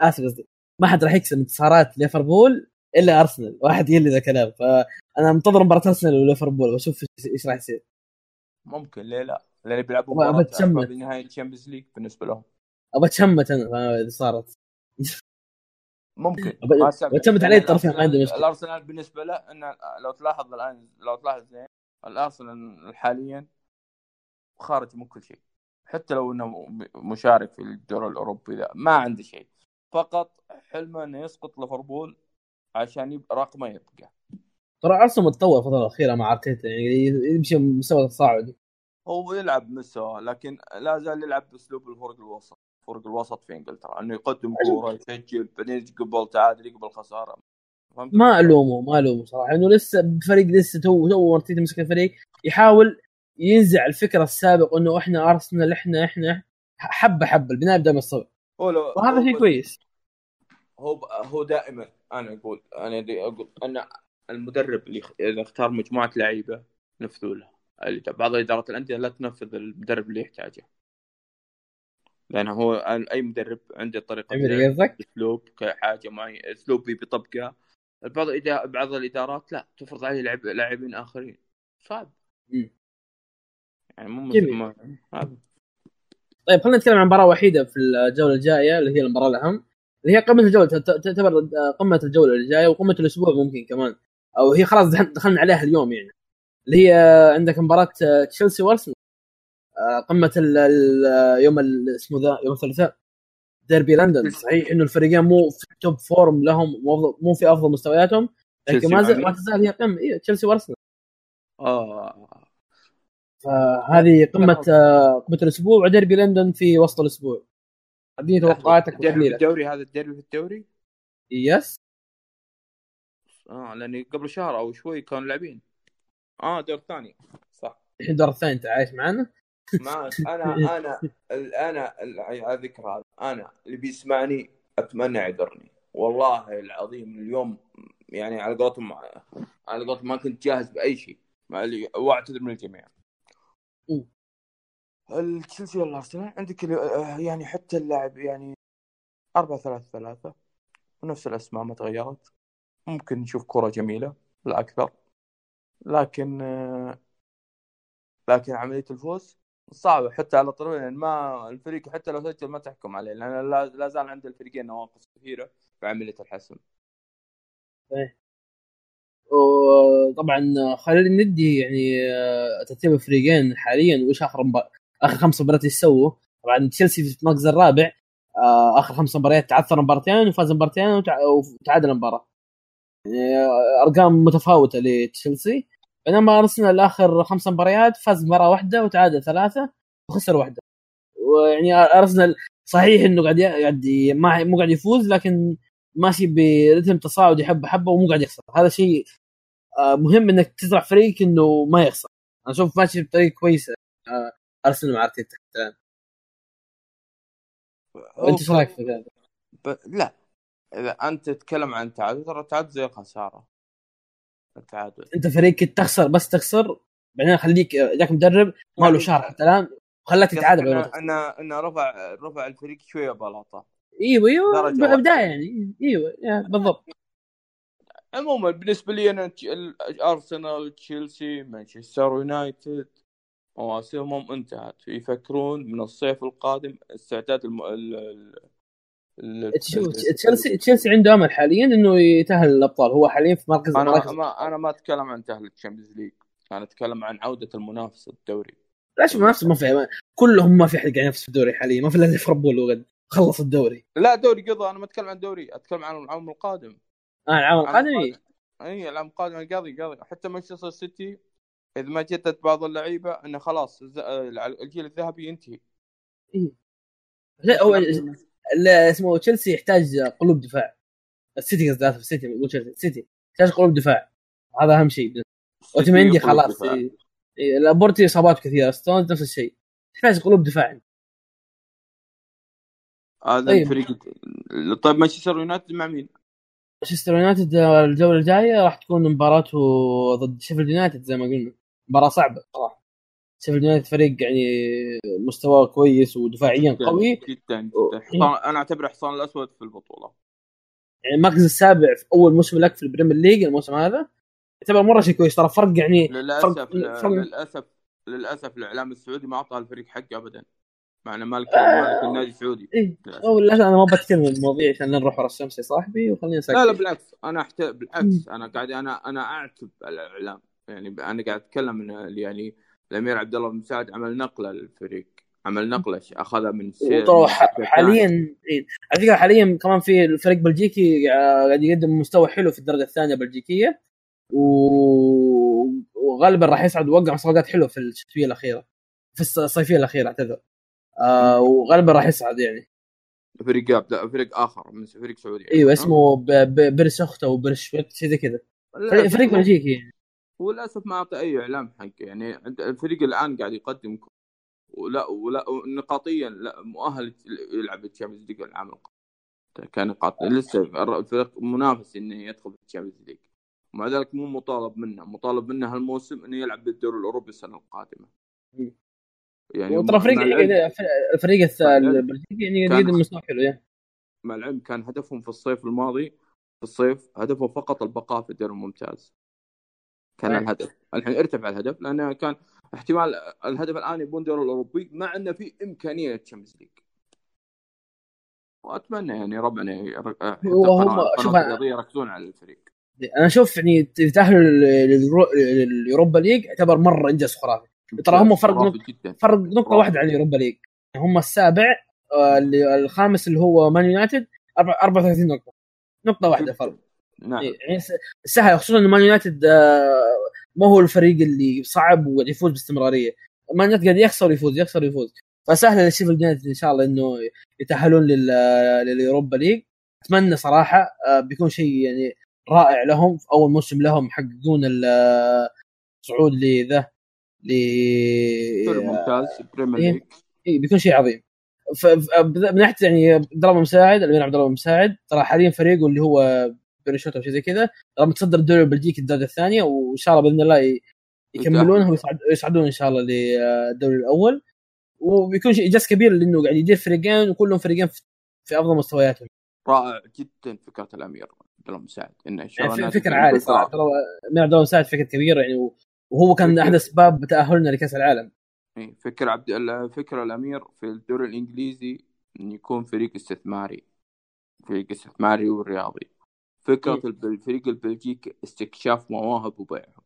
آسف قصدي. ما حد راح يكسر انتصارات ليفربول إلا أرسنال. واحد قال لي ذا الكلام فأنا منتظر مباراة أرسنال وليفربول وأشوف إيش راح يصير. ممكن. ليه لا؟ لأن بيلعبوا مباراة بنهايه ال Champions League بالنسبة لهم. ابى أتشمت أنا إذا صارت. ممكن. اتشمت علي الطرفين ما عندي مشكله الارسنال بالنسبة له إنه لو تلاحظ الآن لو تلاحظ زين الأرسنال حاليا خارج من كل شيء. حتى لو إنه مشارك في الدور الأوروبي ذا ما عنده شيء. فقط حلمه إنه يسقط ليفربول عشان يبقى رقمه يبقى. ترى أرسنال متطور الفترة الأخيرة مع أرتيتا يعني يمشي مستوى تصاعدي هو يلعب مستوى لكن لا زال يلعب بأسلوب الفرق الوسط. فرق الوسط في إنجلترا إنه يقدم كورة يسجل بعدين يقبل تعادل يقبل خساره ما ألومه ما ألومه صراحة إنه لسه بفريق لسه تو تو ارتيتا مسك الفريق يحاول ينزع الفكرة السابق إنه إحنا أرسنال إحنا إحنا حبة حبة البناء يبدا من الصفر وهذا شيء كويس. هو هو دائما أنا أقول أنا أقول إن المدرب اللي اذا اختار مجموعة لعيبة نفذوا له بعض ادارات الأندية لا تنفذ المدرب اللي يحتاجه. لأنه هو أي مدرب عنده طريقة؟ أسلوب كحاجة معينه أسلوب بيطبقها بعض الإدا- بعض الإدارات لا تفرض عليه لعب لاعبين آخرين. صعب. مم. يعني مو هذا. طيب خلينا نتكلم عن مباراة وحيدة في الجولة الجاية اللي هي المباراة الأهم. اللي هي قمة الجولة تعتبر قمة الجولة الجاية وقمة الأسبوع ممكن كمان. أو هي خلاص دخل- دخلنا عليها اليوم يعني. اللي هي عندك مباراة تشيلسي وأرسنال. آه، قمة ال- ال- يوم اسمه ذا يوم الثلاثاء. ديربي لندن. صحيح إنه الفريقين مو في top form لهم مو في أفضل مستوياتهم لكن ما زال ما؟ تزال هي قمة. إيه، تشيلسي وأرسنال. آه. فهذه قمة آه، قمة الأسبوع وديربي لندن في وسط الأسبوع. اديني توقعاتك وتحليلك. الدوري هذا الديربي في الدوري؟ يس آه لأني قبل شهر أو شوي كانوا لاعبين. آه دور ثاني صح. الحين الدور الثاني أنت عايش معنا. ما أنا أنا أنا على ذكر هذا أنا اللي بيسمعني أتمنى يعذرني. والله العظيم اليوم يعني على قولتهم على قولتهم ما كنت جاهز بأي شيء. واعتذر من الجميع. مم. التشيلسي والارسنال عندك يعني حتى اللاعب يعني 4 3 3 ونفس الأسماء ما تغيرت. ممكن نشوف كرة جميلة لا أكثر. لكن آه، لكن عملية الفوز؟ صعبة حتى على طرفين ما الفريق حتى لو سجل ما تحكم عليه لأن لا, زال عند الفريقين نواقص كثيرة في عملية الحسم. وطبعا خلينا ندي يعني آه، ترتيب الفريقين حاليا وإيش آخر مبار... آخر خمس مباريات إيش سووا؟ طبعا تشيلسي في المركز الرابع آه، آخر خمس مباريات تعثر مباراتين وفاز مباراتين وتع... وتعادل مباراه يعني آه، أرقام متفاوتة لتشيلسي. بينما ارسنال اخر خمس مباريات فاز مباراه واحدة وتعادل ثلاثة وخسر واحدة. ويعني أرسنال صحيح إنه قاعد قاعد ما مو قاعد يفوز لكن ماشي برتم تصاعدي حبه حبه ومو قاعد يخسر. هذا شيء آه، مهم إنك تزرع فريق إنه ما يخسر. أنا أشوف ماشي بطريقة كويسة آه، أرسنال مع أرتيتا. الان أنت إيش رأيك في هذا؟ ب... لا. إذا أنت تتكلم عن تعادل ترى التعادل زي الخسارة. التعادل انت فريق كنت تخسر بس تخسر بعدين خليك جاك مدرب ما له شهر حتى الان وخلاك تتعادل بعدين ان ان إن رفع رفع الفريق شوية بلاطه إيوه إيوه. بداية يعني. إيوه بالضبط. عموما بالنسبة لي أنا ارسنال تشيلسي مانشستر يونايتد مواسمهم انتهت. يفكرون من الصيف القادم استعداد الم... ال... شوف تشيلسي تشيلسي عنده أمل حاليا إنه يتأهل الابطال هو حاليا في مركز أنا مركز ما أنا ما أتكلم عن تأهل ال Champions League. أنا أتكلم عن عودة المنافسه الدوري. لا شوف نفس ما في كلهم ما في احد قاعد ينافس في الدوري حاليا. ما في إلا ليفربول وقد خلص الدوري. لا دوري قضى. أنا ما أتكلم عن الدوري أتكلم عن العام القادم. آه العام القادم؟ إيه. إي العام القادم. قاضي قاضي حتى مانشستر سيتي اذا ما جدد بعض اللعيبة إنه خلاص الز- الجيل الذهبي ينتهي. لا هو لا. اسمه تشيلسي يحتاج قلوب دفاع. السيتي قصدي اسف السيتي مو تشيلسي السيتي يحتاج قلوب دفاع. هذا أهم شيء. اوتمندي خلاص لابورتي إصابات كثيرة ستونز نفس الشيء. يحتاج قلوب دفاع. هذا طيب. الفريق طيب مانشستر يونايتد مع مين؟ مانشستر يونايتد آه، الجولة الجاية راح تكون مباراته ضد شيفيلد يونايتد زي ما قلنا. مباراة صعبة صراحة. شيفيلد يونايتد فريق يعني مستواه كويس ودفاعيا قوي. جدا جدا. حصان أنا أعتبره حصان الأسود في البطولة. يعني المركز السابع في أول موسم لك في ال Premier League الموسم هذا. يعتبر مرة شيء كويس ترى فرق يعني للأسف فرق- فرق- للأسف للأسف الإعلام السعودي ما أعطى الفريق حقه ابدا. مع انه مالك مالك النادي السعودي. إيه لا أنا ما بتكلم عن المواضيع عشان نروح ورا الشمس يا صاحبي وخلينا ساكت لا لا بالعكس. أنا أحت... بالعكس. أنا قاعد أنا أنا أعتب الإعلام. يعني أنا قاعد أتكلم يعني الأمير عبد الله بن مساعد عمل نقله للفريق عمل نقله أخذها من حاليا إيه. على فكرة حاليا كمان في الفريق بلجيكي قاعد يقدم مستوى حلو في الدرجة الثانية البلجيكيه و... وغالبا راح يصعد ووقع صفقات حلوة في الشتوية الأخيرة في الص- الصيفية الأخيرة أعتذر. آه وغالبا راح يصعد يعني. فريق فريق آخر من فريق سعودي إيوه اسمه ب... ب... برسختا وبرشوت شيء زي كذا. فريق, بلجيكي يعني. وللأسف ما اعطى أي إعلام حقه. يعني الفريق الآن قاعد يقدم ولا ولا نقاطيا لا مؤهل يلعب ال Champions League العام القادم. كنقاط. لسه الفريق منافس إنه يدخل في ال Champions League. ومع ذلك مو مطالب منه. مطالب منه هالموسم إنه يلعب بالدوري الأوروبي السنة القادمة. يعني وترى فريق الفريق البلجيكي يعني كان- يقدم مستوى حلو يعني مع العلم كان هدفهم في الصيف الماضي في الصيف هدفه فقط البقاء في الدوري الممتاز. كان طيب. الهدف. الحين ارتفع الهدف لأنه كان احتمال الهدف الآن يبون الدوري الأوروبي مع إنه في إمكانية لل Champions League. وأتمنى يعني ربنا حتى وهم- شوف يركزون على الفريق. أنا أشوف يعني للرو- لل Europa League يعتبر مرة إنجاز خرافي. ترى هم فرق جدا. فرق نقطة واحدة عن ال Europa League. هم السابع آه، الخامس اللي هو مان يونايتد أربع- 34 نقطة. نقطة واحدة فرق. نعم. يعني س- سهل خصوصا إن مان يونايتد آه، ما هو الفريق اللي صعب وقاعد يفوز باستمرارية. مان يونايتد قاعد يخسر ويفوز يخسر ويفوز. فسهل لشيفيلد يونايتد إن شاء الله إنه يتأهلون لل- لل Europa League. أتمنى صراحة آه، بيكون شيء يعني رائع لهم. في أول موسم لهم يحققون ال- الصعود لذا ل الدوري الممتاز Premier إيه. League إيه بيكون شيء عظيم. من ناحيه يعني ضربه مساعد اللي بيلعب ضربه مساعد. ترى حاليا فريقه اللي هو بيرشوت أو شيء زي كذا. متصدر الدوري البلجيكي الدرجة الثانية وإن شاء الله بإذن الله يكملونها ويصعد- ويصعدون إن شاء الله للدوري الأول. وبيكون شيء إنجاز كبير لإنه قاعد يدير فريقين وكلهم فريقين في- أفضل مستوياتهم. رائع جدا فكرة الأمير عبد الله مساعد. إنه إن شاء يعني الله فكرة عالية صراحة. من ضربه مساعد فكرة كبيرة يعني وهو كان احد اسباب تأهلنا لكأس العالم. إيه، فكر عبد فكر الأمير في الدوري الإنجليزي إن يكون فريق استثماري. فريق استثماري ورياضي. فكره الفريق البلجيكي استكشاف مواهب وبيعهم.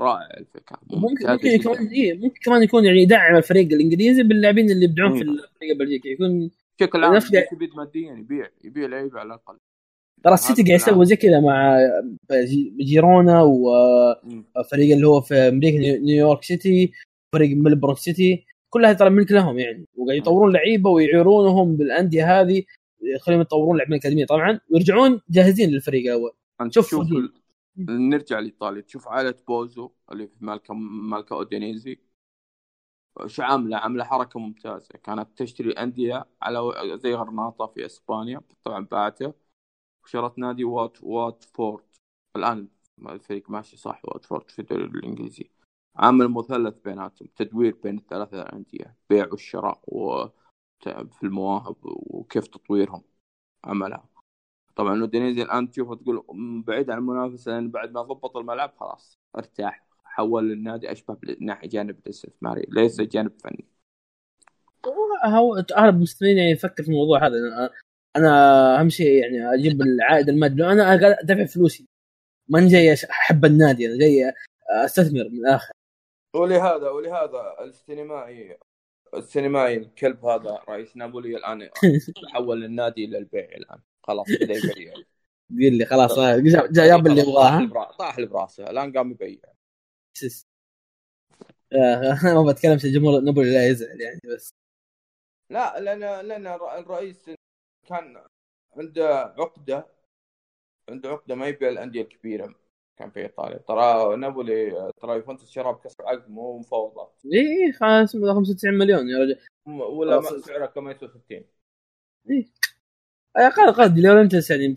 رائع الفكرة. ممكن ممكن. يكون إيه ممكن كمان يكون يعني يدعم الفريق الإنجليزي باللاعبين اللي يبدعون في مم. الفريق البلجيكي. يكون بشكل عام يستفيد ماديا يبيع يبيع لعيبه على الأقل. ترى السيتي قاعد. يسوي زي كذا مع جي- جيرونا. وفريق اللي هو في أمريكا نيو- نيويورك سيتي فريق ملبورن سيتي. كلها ترى ملك لهم يعني. وقاعد يطورون لعيبة ويعيرونهم بالأندية هذه. يخليهم يطورون لاعبين أكاديمية طبعا ويرجعون جاهزين للفريق الأول. شوف. ال- نرجع لإيطاليا. تشوف عائلة بوزو اللي في مالكا مالكا أودينيزي. شو عاملة؟ عاملة حركة ممتازة. كانت تشتري أندية على و- زي غرناطة في إسبانيا. طبعا باعته وشرت نادي وات واتفورد. الآن الفريق ماشي صح واتفورد في الدوري الإنجليزي. عامل مثلث بيناتهم. تدوير بين الثلاثة الانديه بيع والشراء وفي المواهب وكيف تطويرهم عملها. طبعا اودينيزي الآن تشوفه تقول بعيد عن المنافسة لأن بعد ما ضبط الملعب خلاص ارتاح حول النادي أشبه ناحيه جانب الاستثماري ليس جانب فني. هو اغلب المستثمرين يعني يفكر في الموضوع هذا. أنا أنا أهم شيء يعني أجيب العائد المادي. أنا قاعد أدفع فلوسي ما جاي أحب النادي أنا جاي أستثمر من الآخر. ولهذا ولهذا السينمائي السينمائي الكلب هذا رئيس نابولي الآن تحول النادي إلى البيع الآن. خلاص بدأ يبيع. يقول لي خلاص جاب اللي يبغاه؟ طاح لي براسه. الآن قام يبيع. آه، ما بتكلم عشان جمهور نابولي لا يزعل يعني بس. لا لأن لأن الرئيس كان عنده عقدة عنده عقدة ما يبيع الأندية الكبيرة. كان في إيطاليا. ترى نابولي ترى يوفنتوس شرى بكسر عقد مو مفاوضات إيه خلاص 95 مليون يا رجل. ولا سعره كم؟ يسوى 60 أقل أقل دي لورنتس يعني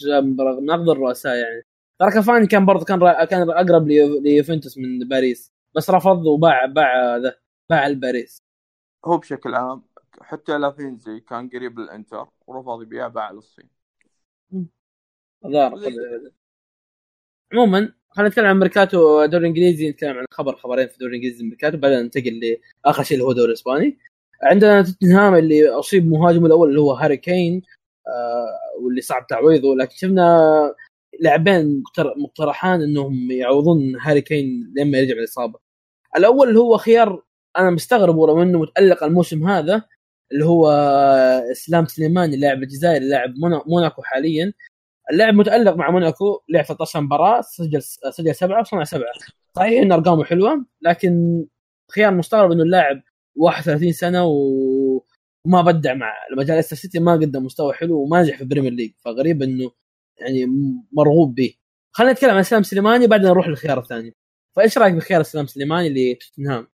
من افضل الرؤساء يعني. ترى كافاني كان برضه كان رأ- كان أقرب ليو- ليوفنتوس من باريس. بس رفض وباع باع ذا باع الباريس. هو بشكل عام حتى لافيتزي كان قريب للإنتر ورفض يبيع باع للصين عموما خلينا نتكلم عن ميركاتو. الدوري الإنجليزي نتكلم عن خبر خبرين في الدوري الإنجليزي ميركاتو بعدين ننتقل لآخر شيء اللي هو الدوري الإسباني. عندنا توتنهام اللي أصيب مهاجمه الأول اللي هو هاري كين آه واللي صعب تعويضه. لكن شفنا لاعبين مقتر- مقترحان إنهم يعوضون هاري كين لما يرجع من الاصابه الأول اللي هو خيار أنا مستغرب ورغم إنه متألق الموسم هذا اللي هو اسلام سليماني اللاعب الجزائري لاعب مونا- موناكو حاليا. اللاعب متألق مع موناكو لعب 13 مباراة سجل سجل سبعة وصنع سبعة. صحيح إن أرقامه حلوة لكن خيار مستغرب إنه اللاعب 31 سنة وما بدع مع مجال ليستر سيتي ما قدم مستوى حلو وما نجح في ال Premier League فغريب إنه يعني مرغوب به. خلينا نتكلم عن اسلام سليماني بعدين نروح للخيار الثاني. فإيش رأيك بخيار اسلام سليماني لتوتنهام؟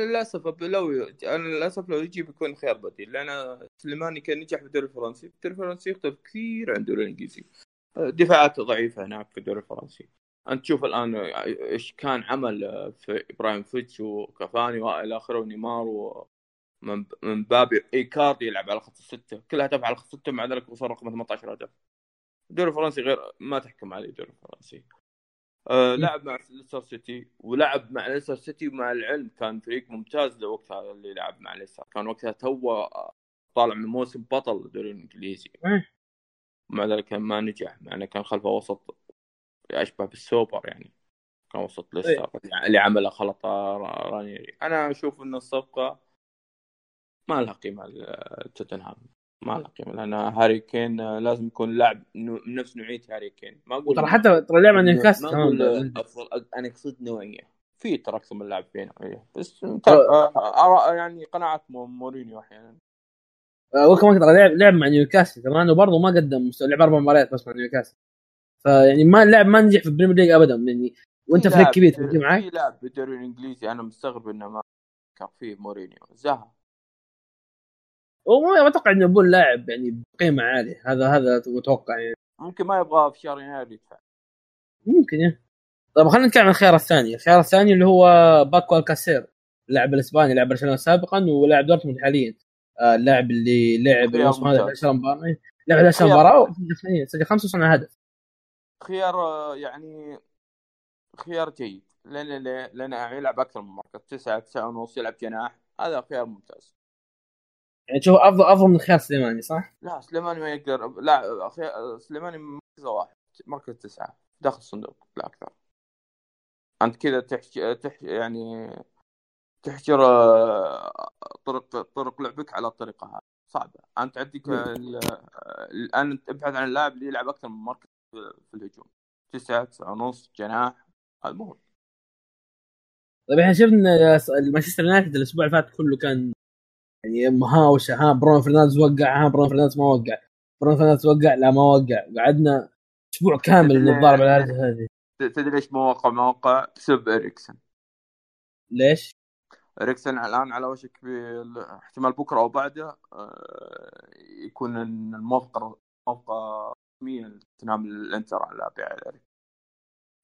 للأسف لو أنا للأسف لو يجي بيكون خيار بديل لأن سليماني كان نجح في الدوري الفرنسي. الدوري الفرنسي يختلف كثير عن الدوري الانجليزي دفاعاته ضعيفة هناك في الدوري الفرنسي. أنت تشوف الآن إيش كان عمل في إبراهيموفيتش وكافاني وإلى آخره ونيمار ومن مبابي إيكاردي يلعب على خط الستة. كل هدف على خط الستة مع ذلك وصل رقم 18 هدف. الدوري الفرنسي غير ما تحكم عليه الدوري الفرنسي. آه لعب مع ليستر سيتي ولعب مع ليستر سيتي ومع العلم كان فريق ممتاز وقتها اللي لعب مع ليستر. كان وقتها تو طالع من موسم بطل الدوري الإنجليزي. إيه. مع ذلك ما نجح مع إنه كان خلفه وسط أشبه بالسوبر يعني. كان وسط ليستر اللي عمله خلط رانيري. أنا أشوف إن الصفقة ما لها قيمة لتوتنهام ما لها قيمه لأن هاري كين لازم يكون لاعب نفس نوعية هاري كين. ما أقول ترى حتى ترى لعب مع نيوكاسل أقول كمان أفضل أنا أقصد نوعية. في ترى أكثر من لاعب في نوعيه بس ترى- آراء يعني قناعات مو- مورينيو أحيانا. آه، وكمان ترى لعب لعب مع نيوكاسل كمان وبرضه ما قدم مستوى لعب أربع مباريات بس مع نيوكاسل. فيعني ما اللاعب ما نجح في ال Premier League ابدا يعني وأنت فريق كبير تجي معك في لاعب بالدوري الإنجليزي أنا مستغرب إنه ما كان فيه مورينيو. زها وما أتوقع إنه يبون لاعب يعني بقيمة عالية. هذا هذا متوقع يعني. ممكن ما يبغى في شهر يناير يدفع. ممكن يعني طيب خلينا نتكلم عن الخيار الثاني، الخيار الثاني اللي هو باكو ألكاسير اللاعب الإسباني لاعب برشلونه سابقا ولاعب دورتموند حاليا. آه، اللاعب اللي لعب الموسم هذا ممتاز. 10 مباراه لعب 10 خيار. مباراه سجل خمسة وصنع هدف. خيار آه، يعني خيار جيد. لأن لأن يلعب أكثر من مركز. تسعة تسعة ونص يلعب جناح. هذا خيار ممتاز. يعني تشوف افضل أفضل من خيار سليماني صح؟ لا سليماني ما يقدر. لا سليماني مركز واحد مركز تسعة داخل الصندوق. لا أكثر. أنت كذا تحج... تح... يعني تحجر آه، طرق طرق لعبك على الطريقة هذه. صعبة. أنت عندك ال- الآن ابحث عن اللاعب اللي يلعب أكثر من مركز في الهجوم. تسعة تسعة ونص جناح. هذا مهم. طيب إحنا شفنا مانشستر يونايتد الأسبوع اللي فات كله كان يعني مهاوشه ها برونو فرنانديز وقع ها برونو فرنانديز ما وقع. برونو فرنانديز وقع؟ لا ما وقع. قعدنا أسبوع كامل نتضارب على الهرجه هذه. تدري ليش ما وقع ما وقع بسبب اريكسن ليش؟ اريكسن الآن على وشك احتمال بكرة أو بعده آه، يكون الموافقه موافقه رسميه توتنهام الإنتر على بيع إريكسن.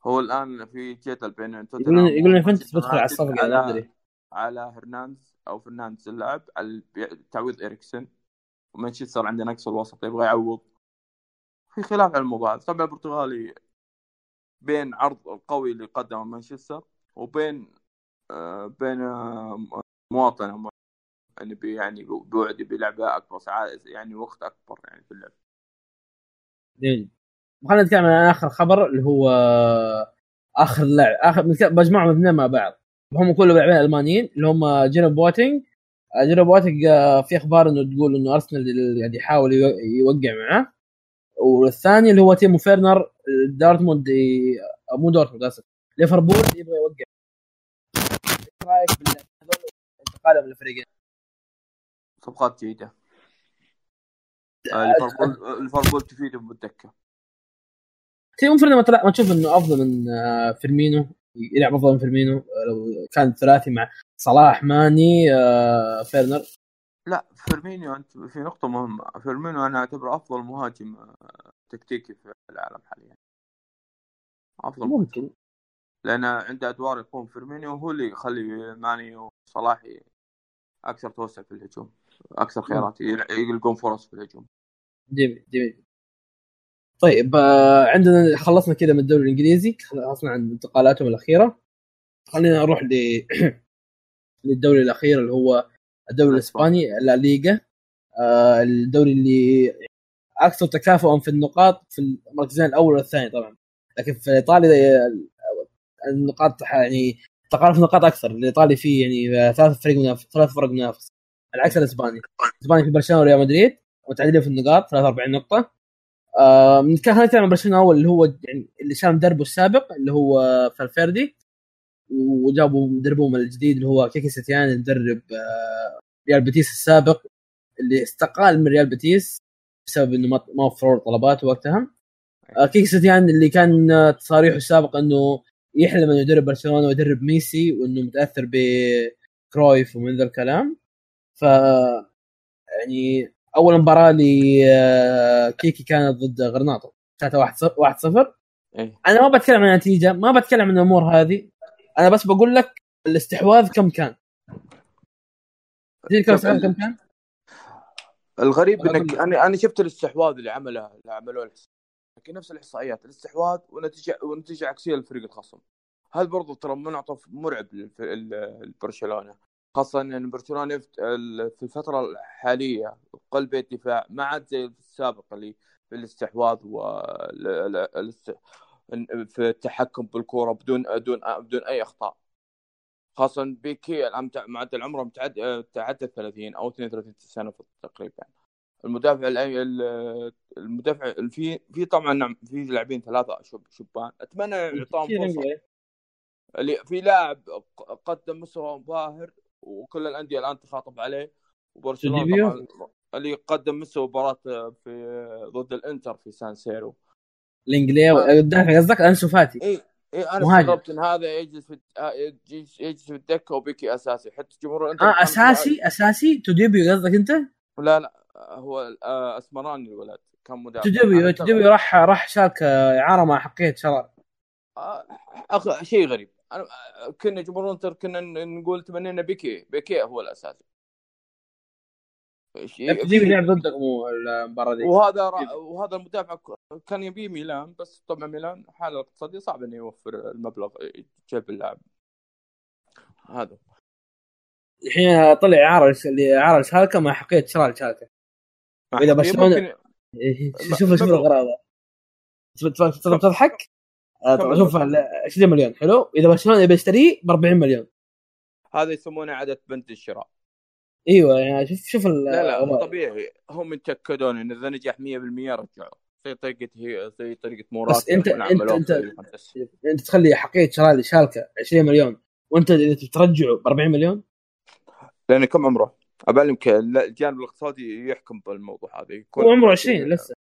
هو الآن في جدل بين توتنهام يقولون يقولون يوفنتوس بيدخل على الصفقة ما أدري. على هرناندز أو فرناندز اللاعب على تعويض اريكسن ومانشستر عنده نقص الوسط يبغى يعوض. في خلاف على الموضوع. طبعا البرتغالي بين عرض القوي اللي قدمه مانشستر وبين آه، بين آه، مواطنه يعني بي يعني بوعد بلعبه أكبر ساعات يعني وقت أكبر يعني في اللعب. جميل خلينا نتكلم عن آخر خبر اللي هو آخر لاعب آخر بجمعهم الاثنين مع بعض. هم كلهم لاعبين ألمانيين اللي هم جيروم بواتينج. آه، جيروم بواتينج آه، في أخبار إنه تقول إنه أرسنال قاعد يحاول يو- يوقع معاه والثاني اللي هو تيمو فيرنر دورتموند آه، مو دورتموند آسف. ليفربول يبغى يوقع. إيش رأيك بال- هذول انتقالهم للفريقين؟ صفقات جيدة. ليفربول ليفربول تفيده بالدكة. تيمو فيرنر ما تشوف إنه أفضل من فيرمينو؟ يلعب افضل من فيرمينو لو كان ثلاثي مع صلاح ماني آه، فيرنر. لا فيرمينو أنت في نقطة مهمة. فيرمينو أنا أعتبره أفضل مهاجم آه، تكتيكي في العالم حاليا. أفضل ممكن. لأن عنده أدوار يقوم. فيرمينو هو اللي يخلي ماني وصلاح أكثر توسع في الهجوم أكثر خيارات يل- يلقون فرص في الهجوم. جميل جميل. طيب آه، عندنا خلصنا كذا من الدوري الإنجليزي خلصنا عن انتقالاتهم الأخيرة. خلينا نروح ل للدوري الأخير اللي هو الدوري الإسباني لا ليغا. آه، الدوري اللي أكثر تكافؤا في النقاط في المركزين الأول والثاني طبعا. لكن في ايطاليا آه، النقاط يعني تقارب في النقاط أكثر. الإيطالي فيه يعني ثلاث فريق منافس ثلاث فرق منافس العكس الإسباني. الإسباني في برشلونة وريال مدريد متعادلين في النقاط 43 نقطة. آه نتكلم عن برشلونه أول اللي هو يعني اللي شال مدربه السابق اللي هو فالفيردي. وجابوا مدربهم الجديد اللي هو كيكي ستيان مدرب آه ريال بيتيس السابق اللي استقال من ريال بيتيس بسبب إنه ما وفروا له طلباته وقتها. آه كيكي ستيان اللي كان آه، تصاريحه السابق إنه يحلم إنه يدرب برشلونة ويدرب ميسي وإنه متأثر بكرويف ومن ذا الكلام. ف يعني أول مباراة لكيكي كانت ضد غرناطة. كانت 1 0 إيه. أنا ما بتكلم عن النتيجة ما بتكلم عن الأمور هذه. أنا بس بقول لك الاستحواذ كم كان. تدري كم كم كان؟ الغريب إنك. أنا أنا شفت الاستحواذ اللي عمله اللي عملوه لكن نفس الإحصائيات. الاستحواذ ونتيجه ونتيجه عكسية للفريق الخصم. هذا برضو ترى منعطف مرعب لبرشلونة. خاصة إن برشلونة في الفترة الحالية قلب الدفاع ما عاد زي السابق اللي في الاستحواذ و في التحكم بالكوره بدون بدون بدون أي أخطاء. خاصة بيكي الان معدل عمره متعدى تعدى 30 أو 32 سنه تقريبا. المدافع المدافع في في طبعا نعم في لاعبين ثلاثة شبان. أتمنى يعطاهم اللي في لاعب قدم مستوى باهر وكل الأندية الآن تخاطب عليه. وبرشلونة اللي قدم مستوى مباراة في ضد الإنتر في سان سيرو. الإنجليزي المدافع قصدك أنسو فاتي إي إي أنا استغربت إن هذا يجلس في يجلس في الدكة وبيكي أساسي. حتى جمهور الإنتر آه أساسي أساسي. توديبو قصدك أنت؟ لا لا هو أسمراني الولد. كان مدافع. توديبو توديبو راح راح شارك اعاره مع احقيه شراء. آه شيء غريب. كنا جمهور الانتر كنا نقول تمنينا بيكي. بيكي هو الاساسي تجيب لعب ضدك مو المباراة دي. وهذا وهذا المدافع كان يبيه ميلان بس طبعا ميلان حاله الاقتصاديه صعب إنه يوفر المبلغ جيب اللاعب. هذا. الحين طلع اعاره اللي اعاره شالكه مع حقية شرال شالكه اذا برشلونه. إيه، شوف شوف الغرابه تضحك؟ طبعا شوف 20 مليون؟ حلو. إذا برشلونه يبي يشتريه ب 40 مليون. هذا يسمونه اعاده بند الشراء. إيوه يعني شوف شوف لا لا طبيعي. هم يتأكدون إن إذا نجح 100% رجعوا. زي طريقة هي زي طريقة موراتا بس انت انت انت, أنت تخلي حقيه شرالي شالكه 20 مليون وأنت إذا ترجعه ب 40 مليون؟ لأن كم عمره؟ أبعلمك الجانب الاقتصادي يحكم بالموضوع هذا. يكون هو عمره 20 لسه.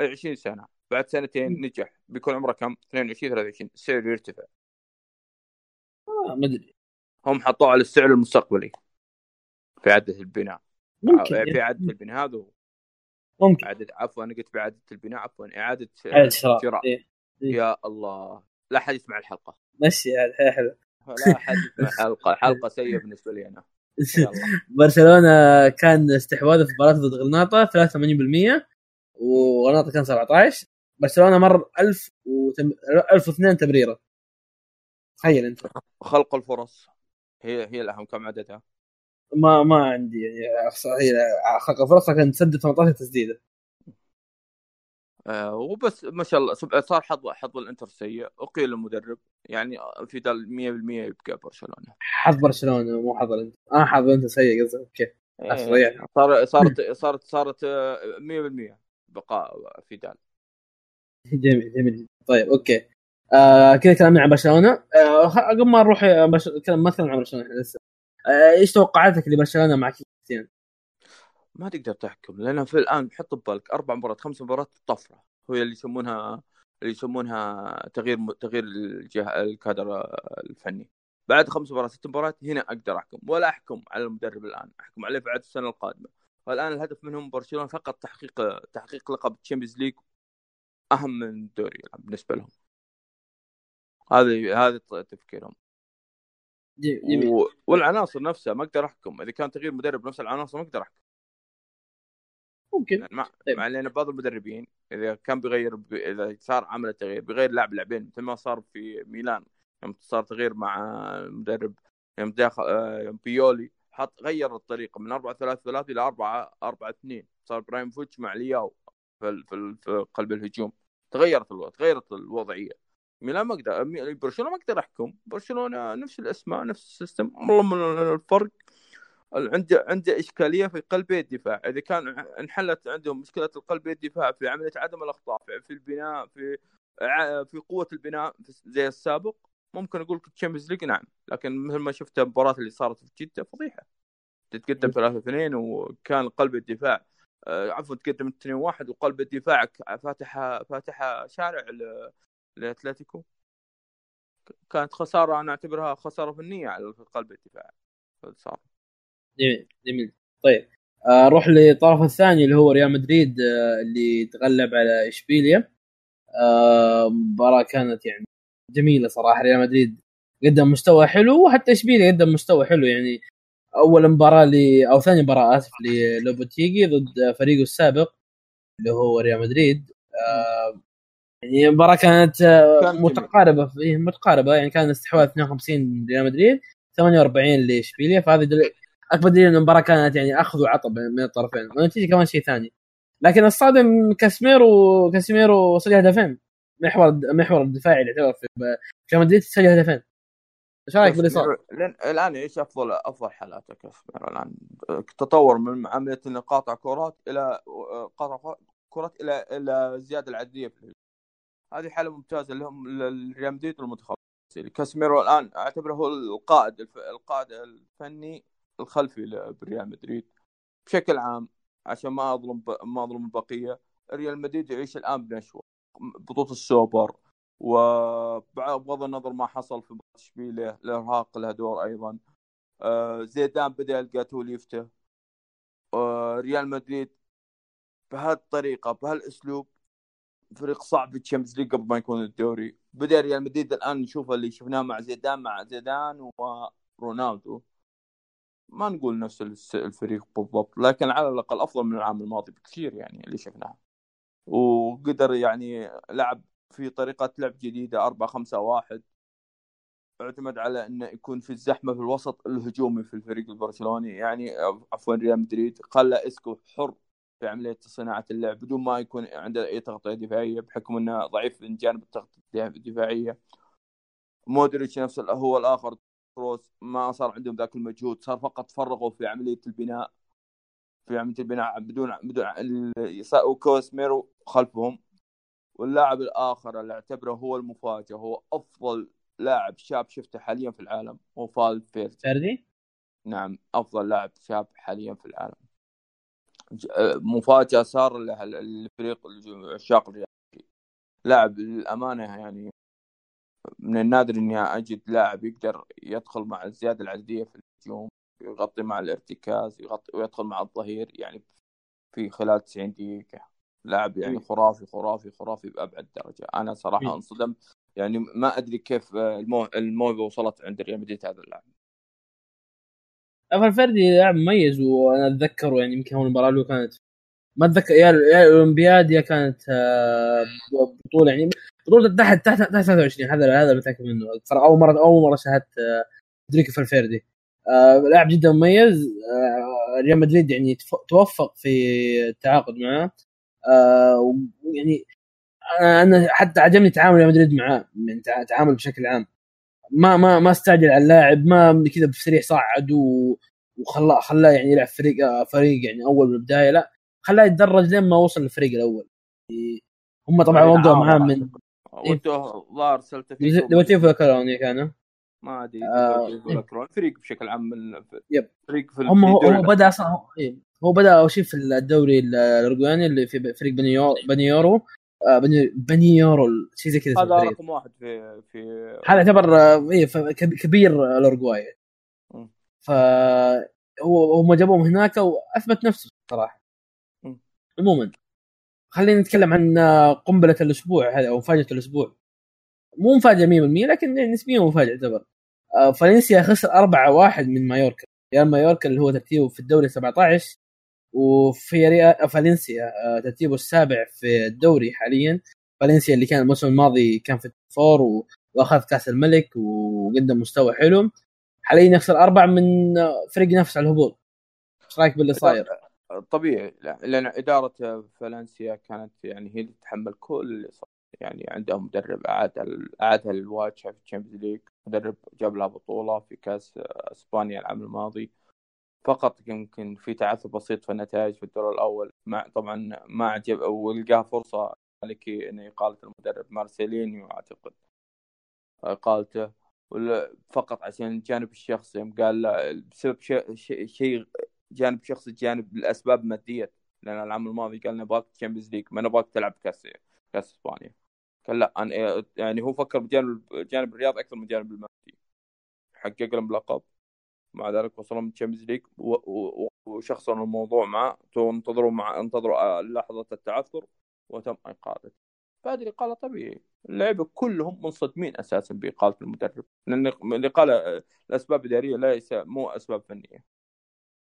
20 سنة. بعد سنتين نجح. بيكون عمره كم؟ 22 23 السعر يرتفع. آه ما أدري. هم حطوه على السعر المستقبلي. في عدة البناء. ممكن آه، في عدة البناء. هذا هو. ممكن. إعادة عفوا أنا قلت بعدة البناء. عفوا إعادة شراء. إيه. إيه. يا الله. لا حد يسمع الحلقة. مشي هذا حلو. لا حد يسمع الحلقة. حلقة سيئة بالنسبة لي أنا. برشلونة كان استحواذه في مباراة ضد غرناطة 83% وغرناطة كان 17 برشلونة مر 1000 و 1002 تمريرة تخيل أنت. خلق الفرص. هي هي الأهم كم عددها؟ ما ما عندي يعني هي خلق الفرص لكن تسدد 18 تسديده آه وبس ما شاء الله. صار حظ حظ الإنتر سيء. أقيل المدرب. يعني فيدال 100% يبقى برشلونة. حظ برشلونة مو حظ الإنتر. أنا حظ الإنتر سيء قصدك أوكي. إيه صار صارت صارت صارت 100% بقاء فيدال جميل جميل. طيب أوكي. آه كذا كلامنا عن برشلونة. آه قبل ما نروح بش... ما تكلم عن برشلونة لسه. آه إيش توقعاتك لبرشلونة مع كيكي ستيان؟ ما تقدر تحكم لأن في الآن حط ببالك أربع مباريات خمس مباريات طفرة. هو اللي يسمونها اللي يسمونها تغيير تغيير الجهه الكادر الفني. بعد خمس مباريات ست مباريات هنا أقدر أحكم. ولا أحكم على المدرب الآن أحكم عليه بعد السنة القادمة. والآن الهدف منهم برشلونة فقط تحقيق تحقيق لقب Champions League أهم من الدوري بالنسبة لهم. هذه هذا تفكيرهم. و... والعناصر نفسها ما أقدر أحكم. إذا كان تغيير مدرب نفس العناصر ما أقدر أحكم. ممكن. يعني مع, طيب. مع لأن بعض المدربين إذا كان بيغير ب... إذا صار عمل التغيير بيغير لاعب لاعبين مثل ما صار في ميلان. يوم صار تغيير مع المدرب يوم داخل آه، يوم بيولي حط غير الطريقة من 4 3 3 إلى 4 4 2 صار إبراهيموفيتش مع لياو. في, في, في قلب الهجوم. تغيرت الوضع تغيرت الوضعية. ميلان ما أقدر برشلونة ما أقدر احكم برشلونة نفس الأسماء نفس ال system. والله من الفرق عنده عنده إشكالية في قلبي الدفاع. إذا كان انحلت عندهم مشكلة القلبي الدفاع في عملية عدم الإخطاء في البناء في في قوة البناء زي السابق ممكن أقول لك Champions League نعم. لكن مثل ما شفت المباراة اللي صارت في جدة فضيحة. تتقدم 3 2 وكان قلب الدفاع عفوا تقدم 2 1 وقلب الدفاع فاتحة فاتحة شارع لأتلتيكو. كانت خسارة أنا أعتبرها خسارة فنية على قلب الدفاع. صار جميل جميل. طيب آه، نروح آه للطرف الثاني اللي هو ريال مدريد آه اللي تغلب على إشبيليا. آه مباراة كانت يعني جميلة صراحة. ريال مدريد قدم مستوى حلو وحتى إشبيليا قدم مستوى حلو. يعني أول مباراة ل أو ثاني مباراة آسف للوبوتيجي ضد فريقه السابق اللي هو ريال مدريد. آه يعني المباراة كانت آه،. متقاربة في متقاربة يعني كان استحواذ 52 ريال مدريد 48 لاشبيليا فهذا دل... أكبر دليل إن المباراة كانت يعني أخذ وعطى من الطرفين والنتيجة كمان شيء ثاني. لكن الصادم كاسميرو كاسميرو سجل هدفين محور المحور الدفاعي اللي يعتبر في في ريال مدريد سجل هدفين إيش رأيك باللي صار؟ الآن إيش أفضل أفضل حالاته كاسميرو الآن تطور من عملية إنه قاطع كرات إلى قاطع كرات إلى إلى زيادة العدديه في. هذه حالة ممتازة لهم للريال مدريد والمنتخب كاسميرو الآن أعتبره هو القائد الف... القائد الفني الخلفي لريال مدريد بشكل عام عشان ما أظلم ب... ما أظلم البقية ريال مدريد يعيش الآن بنشوة بطوله السوبر وبغض النظر ما حصل في اشبيليه الإرهاق له دور أيضا. آه، زيدان بدأ يلقى توليفته آه، ريال مدريد بهالطريقة بهالأسلوب فريق صعب ال Champions League قبل ما يكون الدوري. بدأ ريال مدريد الآن نشوف اللي شفناه مع زيدان مع زيدان ورونالدو. ما نقول نفس الفريق بالضبط لكن على الأقل أفضل من العام الماضي بكثير يعني اللي شفناه. وقدر يعني لعب في طريقة لعب جديدة 4 5 1 اعتمد على إنه يكون في الزحمة في الوسط الهجومي في الفريق البرشلوني. يعني عفوا ريال مدريد خلى إسكو حر في عملية صناعة اللعب بدون ما يكون عنده أي تغطية دفاعية بحكم إنه ضعيف من جانب التغطية الدفاعية. مودريتش نفس هو الآخر. كروس ما صار عندهم ذاك المجهود صار فقط فرغوا في عملية البناء في عملية البناء بدون بدون وكوسميرو خلفهم. واللاعب الآخر اللي أعتبره هو المفاجأة هو أفضل لاعب شاب شفته حاليا في العالم هو فال فيردي فيردي؟ نعم أفضل لاعب شاب حاليا في العالم. مفاجأة صار للفريق عشاق الريال لاعب للأمانة يعني من النادر إني أجد لاعب يقدر يدخل مع الزيادة العددية في الهجوم يغطي مع الارتكاز يغطي ويدخل مع الظهير يعني في خلال 90 دقيقة. لاعب يعني خرافي خرافي خرافي بأبعد درجة. أنا صراحة انصدمت يعني ما أدري كيف الموهبة وصلت عند ريال مدريد هذا اللاعب. فالفردي لاعب مميز وأنا اتذكر يعني يمكن هو المباراة اللي كانت ما أتذكر يا الاولمبياد يا كانت آه، بطولة يعني بطولة تحت تحت تحت 23 هذا هذا متأكد منه. ترى أول مرة أول مرة شاهدت دريكو فالفيردي آه لاعب جدا مميز. آه ريال مدريد يعني توفق في التعاقد معه. يعني أنا حتى عجبني تعامل ريال مدريد معاه من تعامل بشكل عام. ما ما ما استعجل على اللاعب ما كذا بسريع صعد وخلاه خلاه يعني يلعب فريق آه، فريق يعني أول من البداية لا خلاه يتدرج لين ما وصل للفريق الأول. هم طبعا يعني وقعوا معاه من وانت ظاهر سلت في لوتيفو كالوني كان. ما أدري آه فريق بشكل عام من يب. فريق في هم هو بدأ أصلا هو بدأ أول شيء في الدوري الاورجواني اللي في فريق بنيورو بنيورو آه، بني يورو شيء زي كذا هذا رقم واحد في في هذا يعتبر آه، إيه كبير الاورجواي ف هو هم جابوه هناك وأثبت نفسه صراحة. عموما خلينا نتكلم عن آه، قنبلة الأسبوع هذا أو مفاجأة الأسبوع. مو مفاجأة 100% لكن نسبيا مفاجأة تعتبر فالنسيا خسر 4-1 من مايوركا. ريال مايوركا اللي هو ترتيبه في الدوري 17 وفي فالنسيا آه، ترتيبه السابع في الدوري حاليا. فالنسيا اللي كان الموسم الماضي كان في فور وأخذ كأس الملك وقدم مستوى حلو. حاليا يخسر أربع من فريق ينافس على الهبوط. إيش رأيك باللي صاير؟ طبيعي لأن إدارة فالنسيا كانت يعني هي اللي تتحمل كل اللي صار. يعني عندهم مدرب أعاد اعادها للواجهه في ال Champions League. مدرب جاب لها بطولة في كأس إسبانيا العام الماضي. فقط يمكن في تعثر بسيط في النتائج في الدور الأول. مع طبعا ما عجب ولقاها فرصة المالك إنه اقاله المدرب مارسيلينو أعتقد. اقالته فقط عشان الجانب الشخصي يوم قال بسبب شيء شيء جانب شخصي جانب الأسباب ماديه لأن العام الماضي قال نبغاك Champions League ما نبغاك تلعب كاس كاس إسبانيا. قال لا يعني هو فكر بجانب جانب الرياض أكثر من جانب المادي. حقق لهم لقب. مع ذلك وصلوا من Champions League وشخصوا الموضوع معه انتظروا مع انتظروا لحظة التعثر وتم اقالته فهذه الإقالة طبيعي اللعيبة كلهم منصدمين أساسا باقاله المدرب. لأن الإقالة الاسباب إدارية ليس مو أسباب فنية.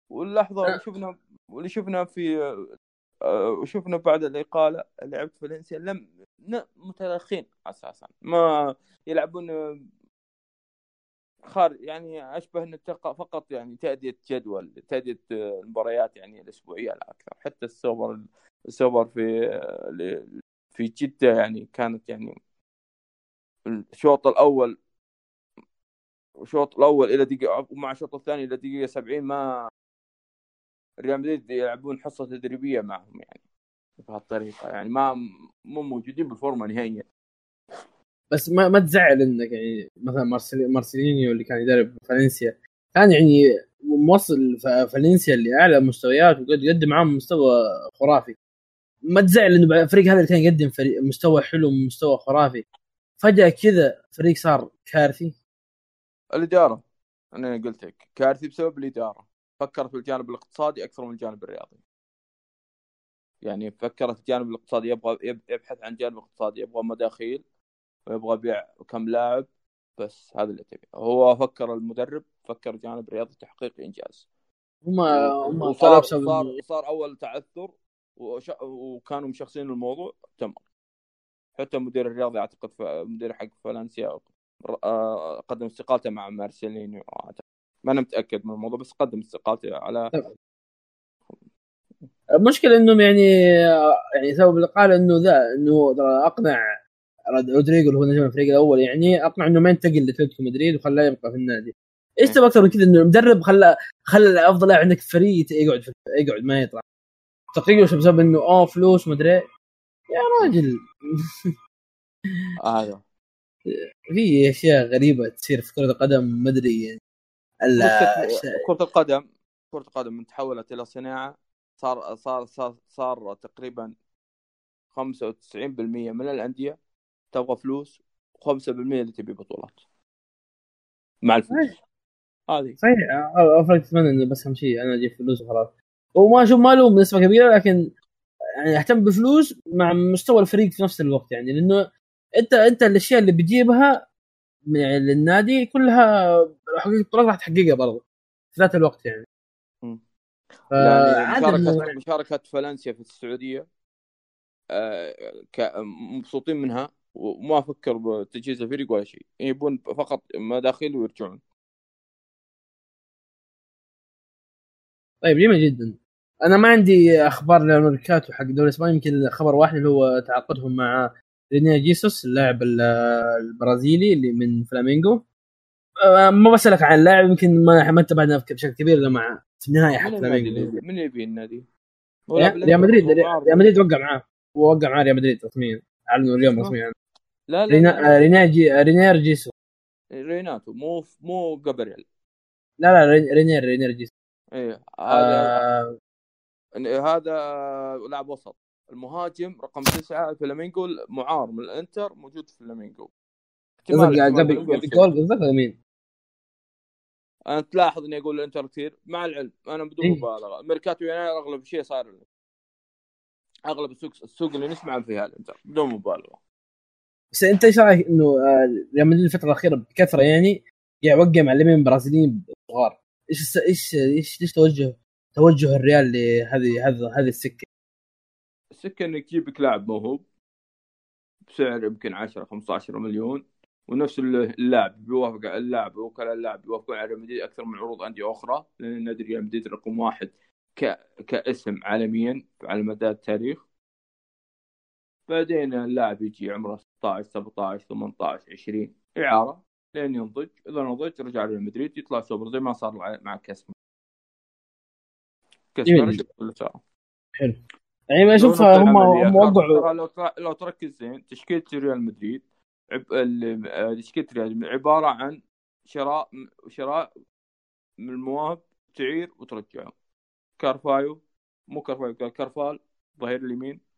واللحظة اللي شفنا واللي شفنا في آه، وشفنا بعد الإقالة لعبت فالنسيا لم متراخين أساسا. ما يلعبون آه، خارج يعني أشبه إنه فقط يعني تأدية جدول تأدية آه، المباريات يعني الأسبوعية لا أكثر. حتى السوبر السوبر في آه، في جدة يعني كانت يعني الشوط الأول الشوط الأول إلى دقيقة ومع الشوط الثاني إلى دقيقة 70 ما ريال مدريد يلعبون حصة تدريبية معهم يعني بهالطريقه يعني ما مو موجودين بالفورمة نهائيا. بس ما ما تزعل انك يعني مثلا مارسيل مارسيلينيو اللي كان يدرب فالنسيا كان يعني موصل فالنسيا لاعلى مستويات وقد يقدم معاهم مستوى خرافي. ما تزعل إنه الفريق هذا اللي كان يقدم فريق مستوى حلو مستوى خرافي. فجأة كذا فريق صار كارثي. الإدارة أنا قلت لك كارثي بسبب الإدارة. فكرت في الجانب الاقتصادي أكثر من الجانب الرياضي. يعني فكرت الجانب الاقتصادي يبغى يب- يبحث عن جانب اقتصادي يبغى مداخيل. ويبغى بيع كم لاعب بس هذا اللي تبي هو فكر المدرب فكر جانب رياضي تحقيق إنجاز. هم هم صار إنه- صار أول تعثر وش... وكانوا مشخصين الموضوع تم. حتى المدير الرياضي أعتقد ف... مدير حق فالنسيا آه، قدم استقالته مع مارسيلينيو. ما أنا متأكد من الموضوع بس قدم استقالته على المشكلة إنهم يعني يعني سبب الإقالة إنه ذا إنه أقنع رودريجو اللي هو نجم الفريق الأول يعني اقنع إنه ما ينتقل لأتلتيكو مدريد وخلاه يبقى في النادي. إيش تبغى أكثر من كذا؟ إنه المدرب خلى خلى أفضل لاعب عندك في الفريق يقعد في يقعد ما يطلع. تقريبا بسبب إنه آه فلوس مدري إيه. يا راجل. هذا. في أشياء غريبة تصير في كرة القدم ما أدري يعني. كرة القدم كرة القدم من تحولت إلى صناعة صار صار صار, صار تقريبا 95% من الأندية. تبغى فلوس و5% اللي تبي بطولات. مع الفلوس. هذه. صحيح. افرق أتمنى إنه بس أهم شيء أنا أجيب فلوس وخلاص. وما أشوف ما له بنسبة كبيرة لكن يعني أهتم بفلوس مع مستوى الفريق في نفس الوقت يعني. لأنه انت أنت الأشياء اللي بتجيبها يعني للنادي كلها حقيقة البطولات راح تحققها برضه في ذات الوقت يعني. يعني مشاركة مشاركة فالنسيا في السعودية آه، مبسوطين منها. وما فكر بتجهيز الفريق ولا شيء. يبون فقط مداخيل ويرجعون. طيب جميل جدا. أنا ما عندي أخبار للميركاتو حق الدوري الاسباني يمكن خبر واحد اللي هو تعاقدهم مع رينيا جيسوس اللاعب ال- البرازيلي اللي من فلامينغو. أه، ما بسألك عن اللاعب يمكن ما ما انتبهنا بشكل كبير إلا مع في النهايه حق فلامينغو. من يبي النادي؟ ريال مدريد ريال مدريد وقع معاه. ووقع معاه ريال مدريد رسميا. أعلنوا اليوم رسميا. لا لا, رينا لا, آه، رينير جي رينير جيسوس ريناتو مو مو جابرييل. لا لا رين- رينير رينير جيسوس إيه هذا آه هذا لاعب وسط. المهاجم رقم تسعة فلامينجو معار من الإنتر موجود في فلامينجو قبل قبل. جول مين؟ أنا تلاحظ إني أقول الإنتر كثير. مع العلم أنا بدون إيه. مبالغة. ميركاتو يناير أغلب شيء صار أغلب السوق السوق اللي نسمع فيها الإنتر بدون مبالغة. بس انت إيش رايك إنه آه، ريال مدريد الفترة الأخيرة بكثرة يعني يوقع مع لاعبين برازيليين صغار. إيش إيش إيش ليش توجه توجه الريال لهذه هذه هذه السكة؟ السكة انك تجيب لك لاعب موهوب بسعر يمكن 10 15 مليون ونفس اللاعب بيوافق اللاعب وكلاء اللاعب بيوافقون على ريال مدريد أكثر من عروض أندية أخرى لأن نادي ريال مدريد رقم واحد ك... كاسم عالميا على مدى التاريخ. بعدين اللاعب يجي عمره 16 17 18 20 إعارة لين ينضج. إذا نضج رجع ريال مدريد يطلع سوبر زي ما صار مع. شوف اللي صار يعني ما أشوف هم هم وقعوا لو لو تركز زين تشكيلة ريال مدريد آه، تشكيلة ريال مدريد عبارة عن شراء شراء من المواهب تعير وترجعه. كارفايو مو كارفايو كار- كارفال ظهير اليمين.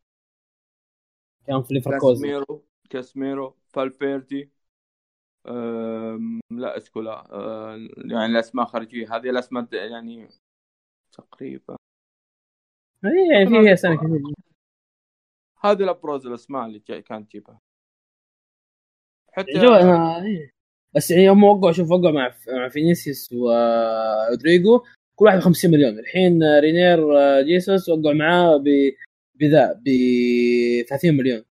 كان في ليفركوزن. كاسميرو كاسميرو فالفيردي. لا اسكولا أه... يعني الأسماء خارجية. هذه الأسماء يعني تقريبا. يعني في أسامي كثير. هذه الأبرز الأسماء اللي جاي كانت تجيبها حتى جو أنا إيه. بس يعني هم وقعوا شوف وقعوا مع مع فينيسيوس ورودريجو كل واحد 50 مليون. الحين رينير جيسوس وقعوا معاه ب بذا ب 30 مليون.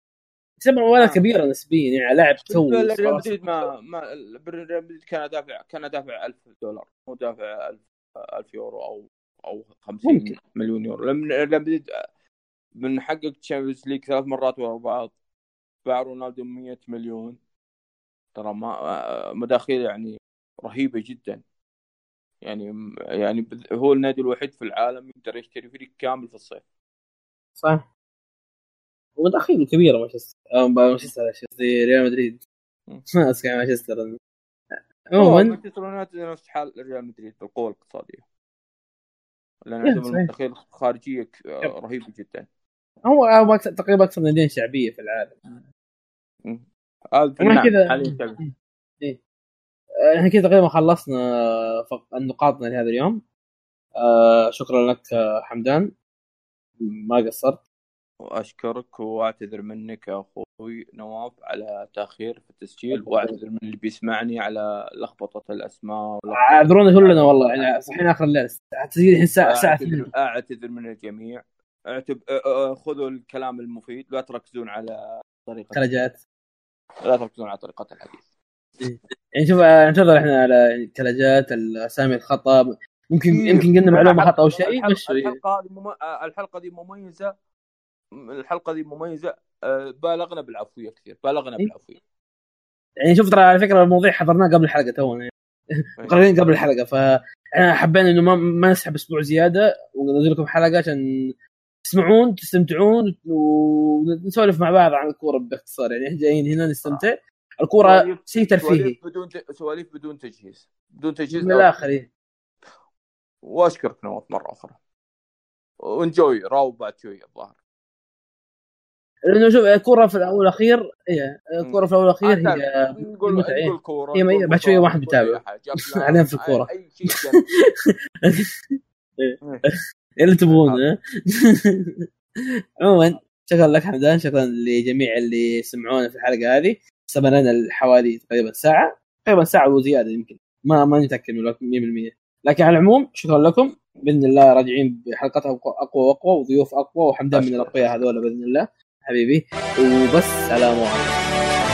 تعتبر مبالغ آه. كبيرة نسبيا يعني لاعب تو ريال مدريد ما ما ريال مدريد كان دافع كان دافع 1000 دولار مو دافع 1000 1000 يورو أو أو 50 ممكن. مليون يورو. لما ريال مدريد من حقق Champions League ثلاث مرات ورا بعض باع رونالدو 100 مليون. ترى ما مداخيل يعني رهيبة جدا. يعني يعني هو النادي الوحيد في العالم يقدر يشتري فريق كامل في الصيف. صح. مداخيل كبيره مانشستر مانشستر قصدي ريال مدريد. ما اسمع مانشستر. عموما مانشستر يونايتد نفس حال ريال مدريد بالقوة الاقتصادية. لأن عندهم صحيح. المداخيل خارجية رهيبه جدا. هو تقريبا أكثر ناديين شعبية في العالم. النعم كذا-. آه، إحنا كذا تقريبا خلصنا فق- نقاطنا لهذا اليوم. آه شكرا لك آه، حمدان. ما قصرت؟ وأشكرك وأعتذر منك يا أخوي نواف على تأخير في التسجيل وأعتذر من اللي بيسمعني على لخبطة الأسماء أعذرونا كلنا والله يعني صحيح آخر الليل التسجيل الحين الساعة الساعة 2 أعتذر من الجميع. اعتب... خذوا الكلام المفيد لا تركزون على طريقه كلاجات لا تركزون على طريقة الحديث. يعني شوف آه، ننتظر إحنا على يعني الكلاجات الأسامي الخطأ. ممكن يمكن قلنا معلومة خطأ أو شيء بس الحلقة هذه مم... الحلقة دي مميزة. الحلقة دي مميزة. أه، بالغنا بالعفوية كثير. بالغنا إيه. بالعفوية. يعني شوف ترى على فكرة الموضوع حضرناه قبل الحلقة تونا. مقررين قبل الحلقة فاحنا حبينا إنه ما, ما نسحب أسبوع زيادة وننزل لكم حلقة عشان تسمعون تستمتعون ونسولف مع بعض عن الكورة باختصار. يعني إحنا جايين هنا نستمتع. الكورة سواليف- شيء ترفيهي. سواليف بدون. سواليف بدون تجهيز. بدون تجهيز من الآخر إيه. واشكرك نواف مرة أخرى وانجوي راو بعد شوي الظاهر لأنه شوف الكورة في الأول والأخير هي الكورة في الأول والأخير هي نقول متعة، إيه. نقول كورة هي- بعد كورة، واحد بيتابع. علينا في الكورة. أي شيء جنب. اللي تبغونه عموما شكرا لك حمدان شكرا لجميع اللي سمعونا في الحلقة هذه استمرنا حوالي تقريبا ساعة تقريبا ساعة وزيادة يمكن ما ما نتأكد من 100% لكن على العموم شكرا لكم. بإذن الله راجعين بحلقات أقوى- أقوى وأقوى وضيوف أقوى وحمدان من. الأقوياء هذول بإذن الله حبيبي. وبس سلام عليكم.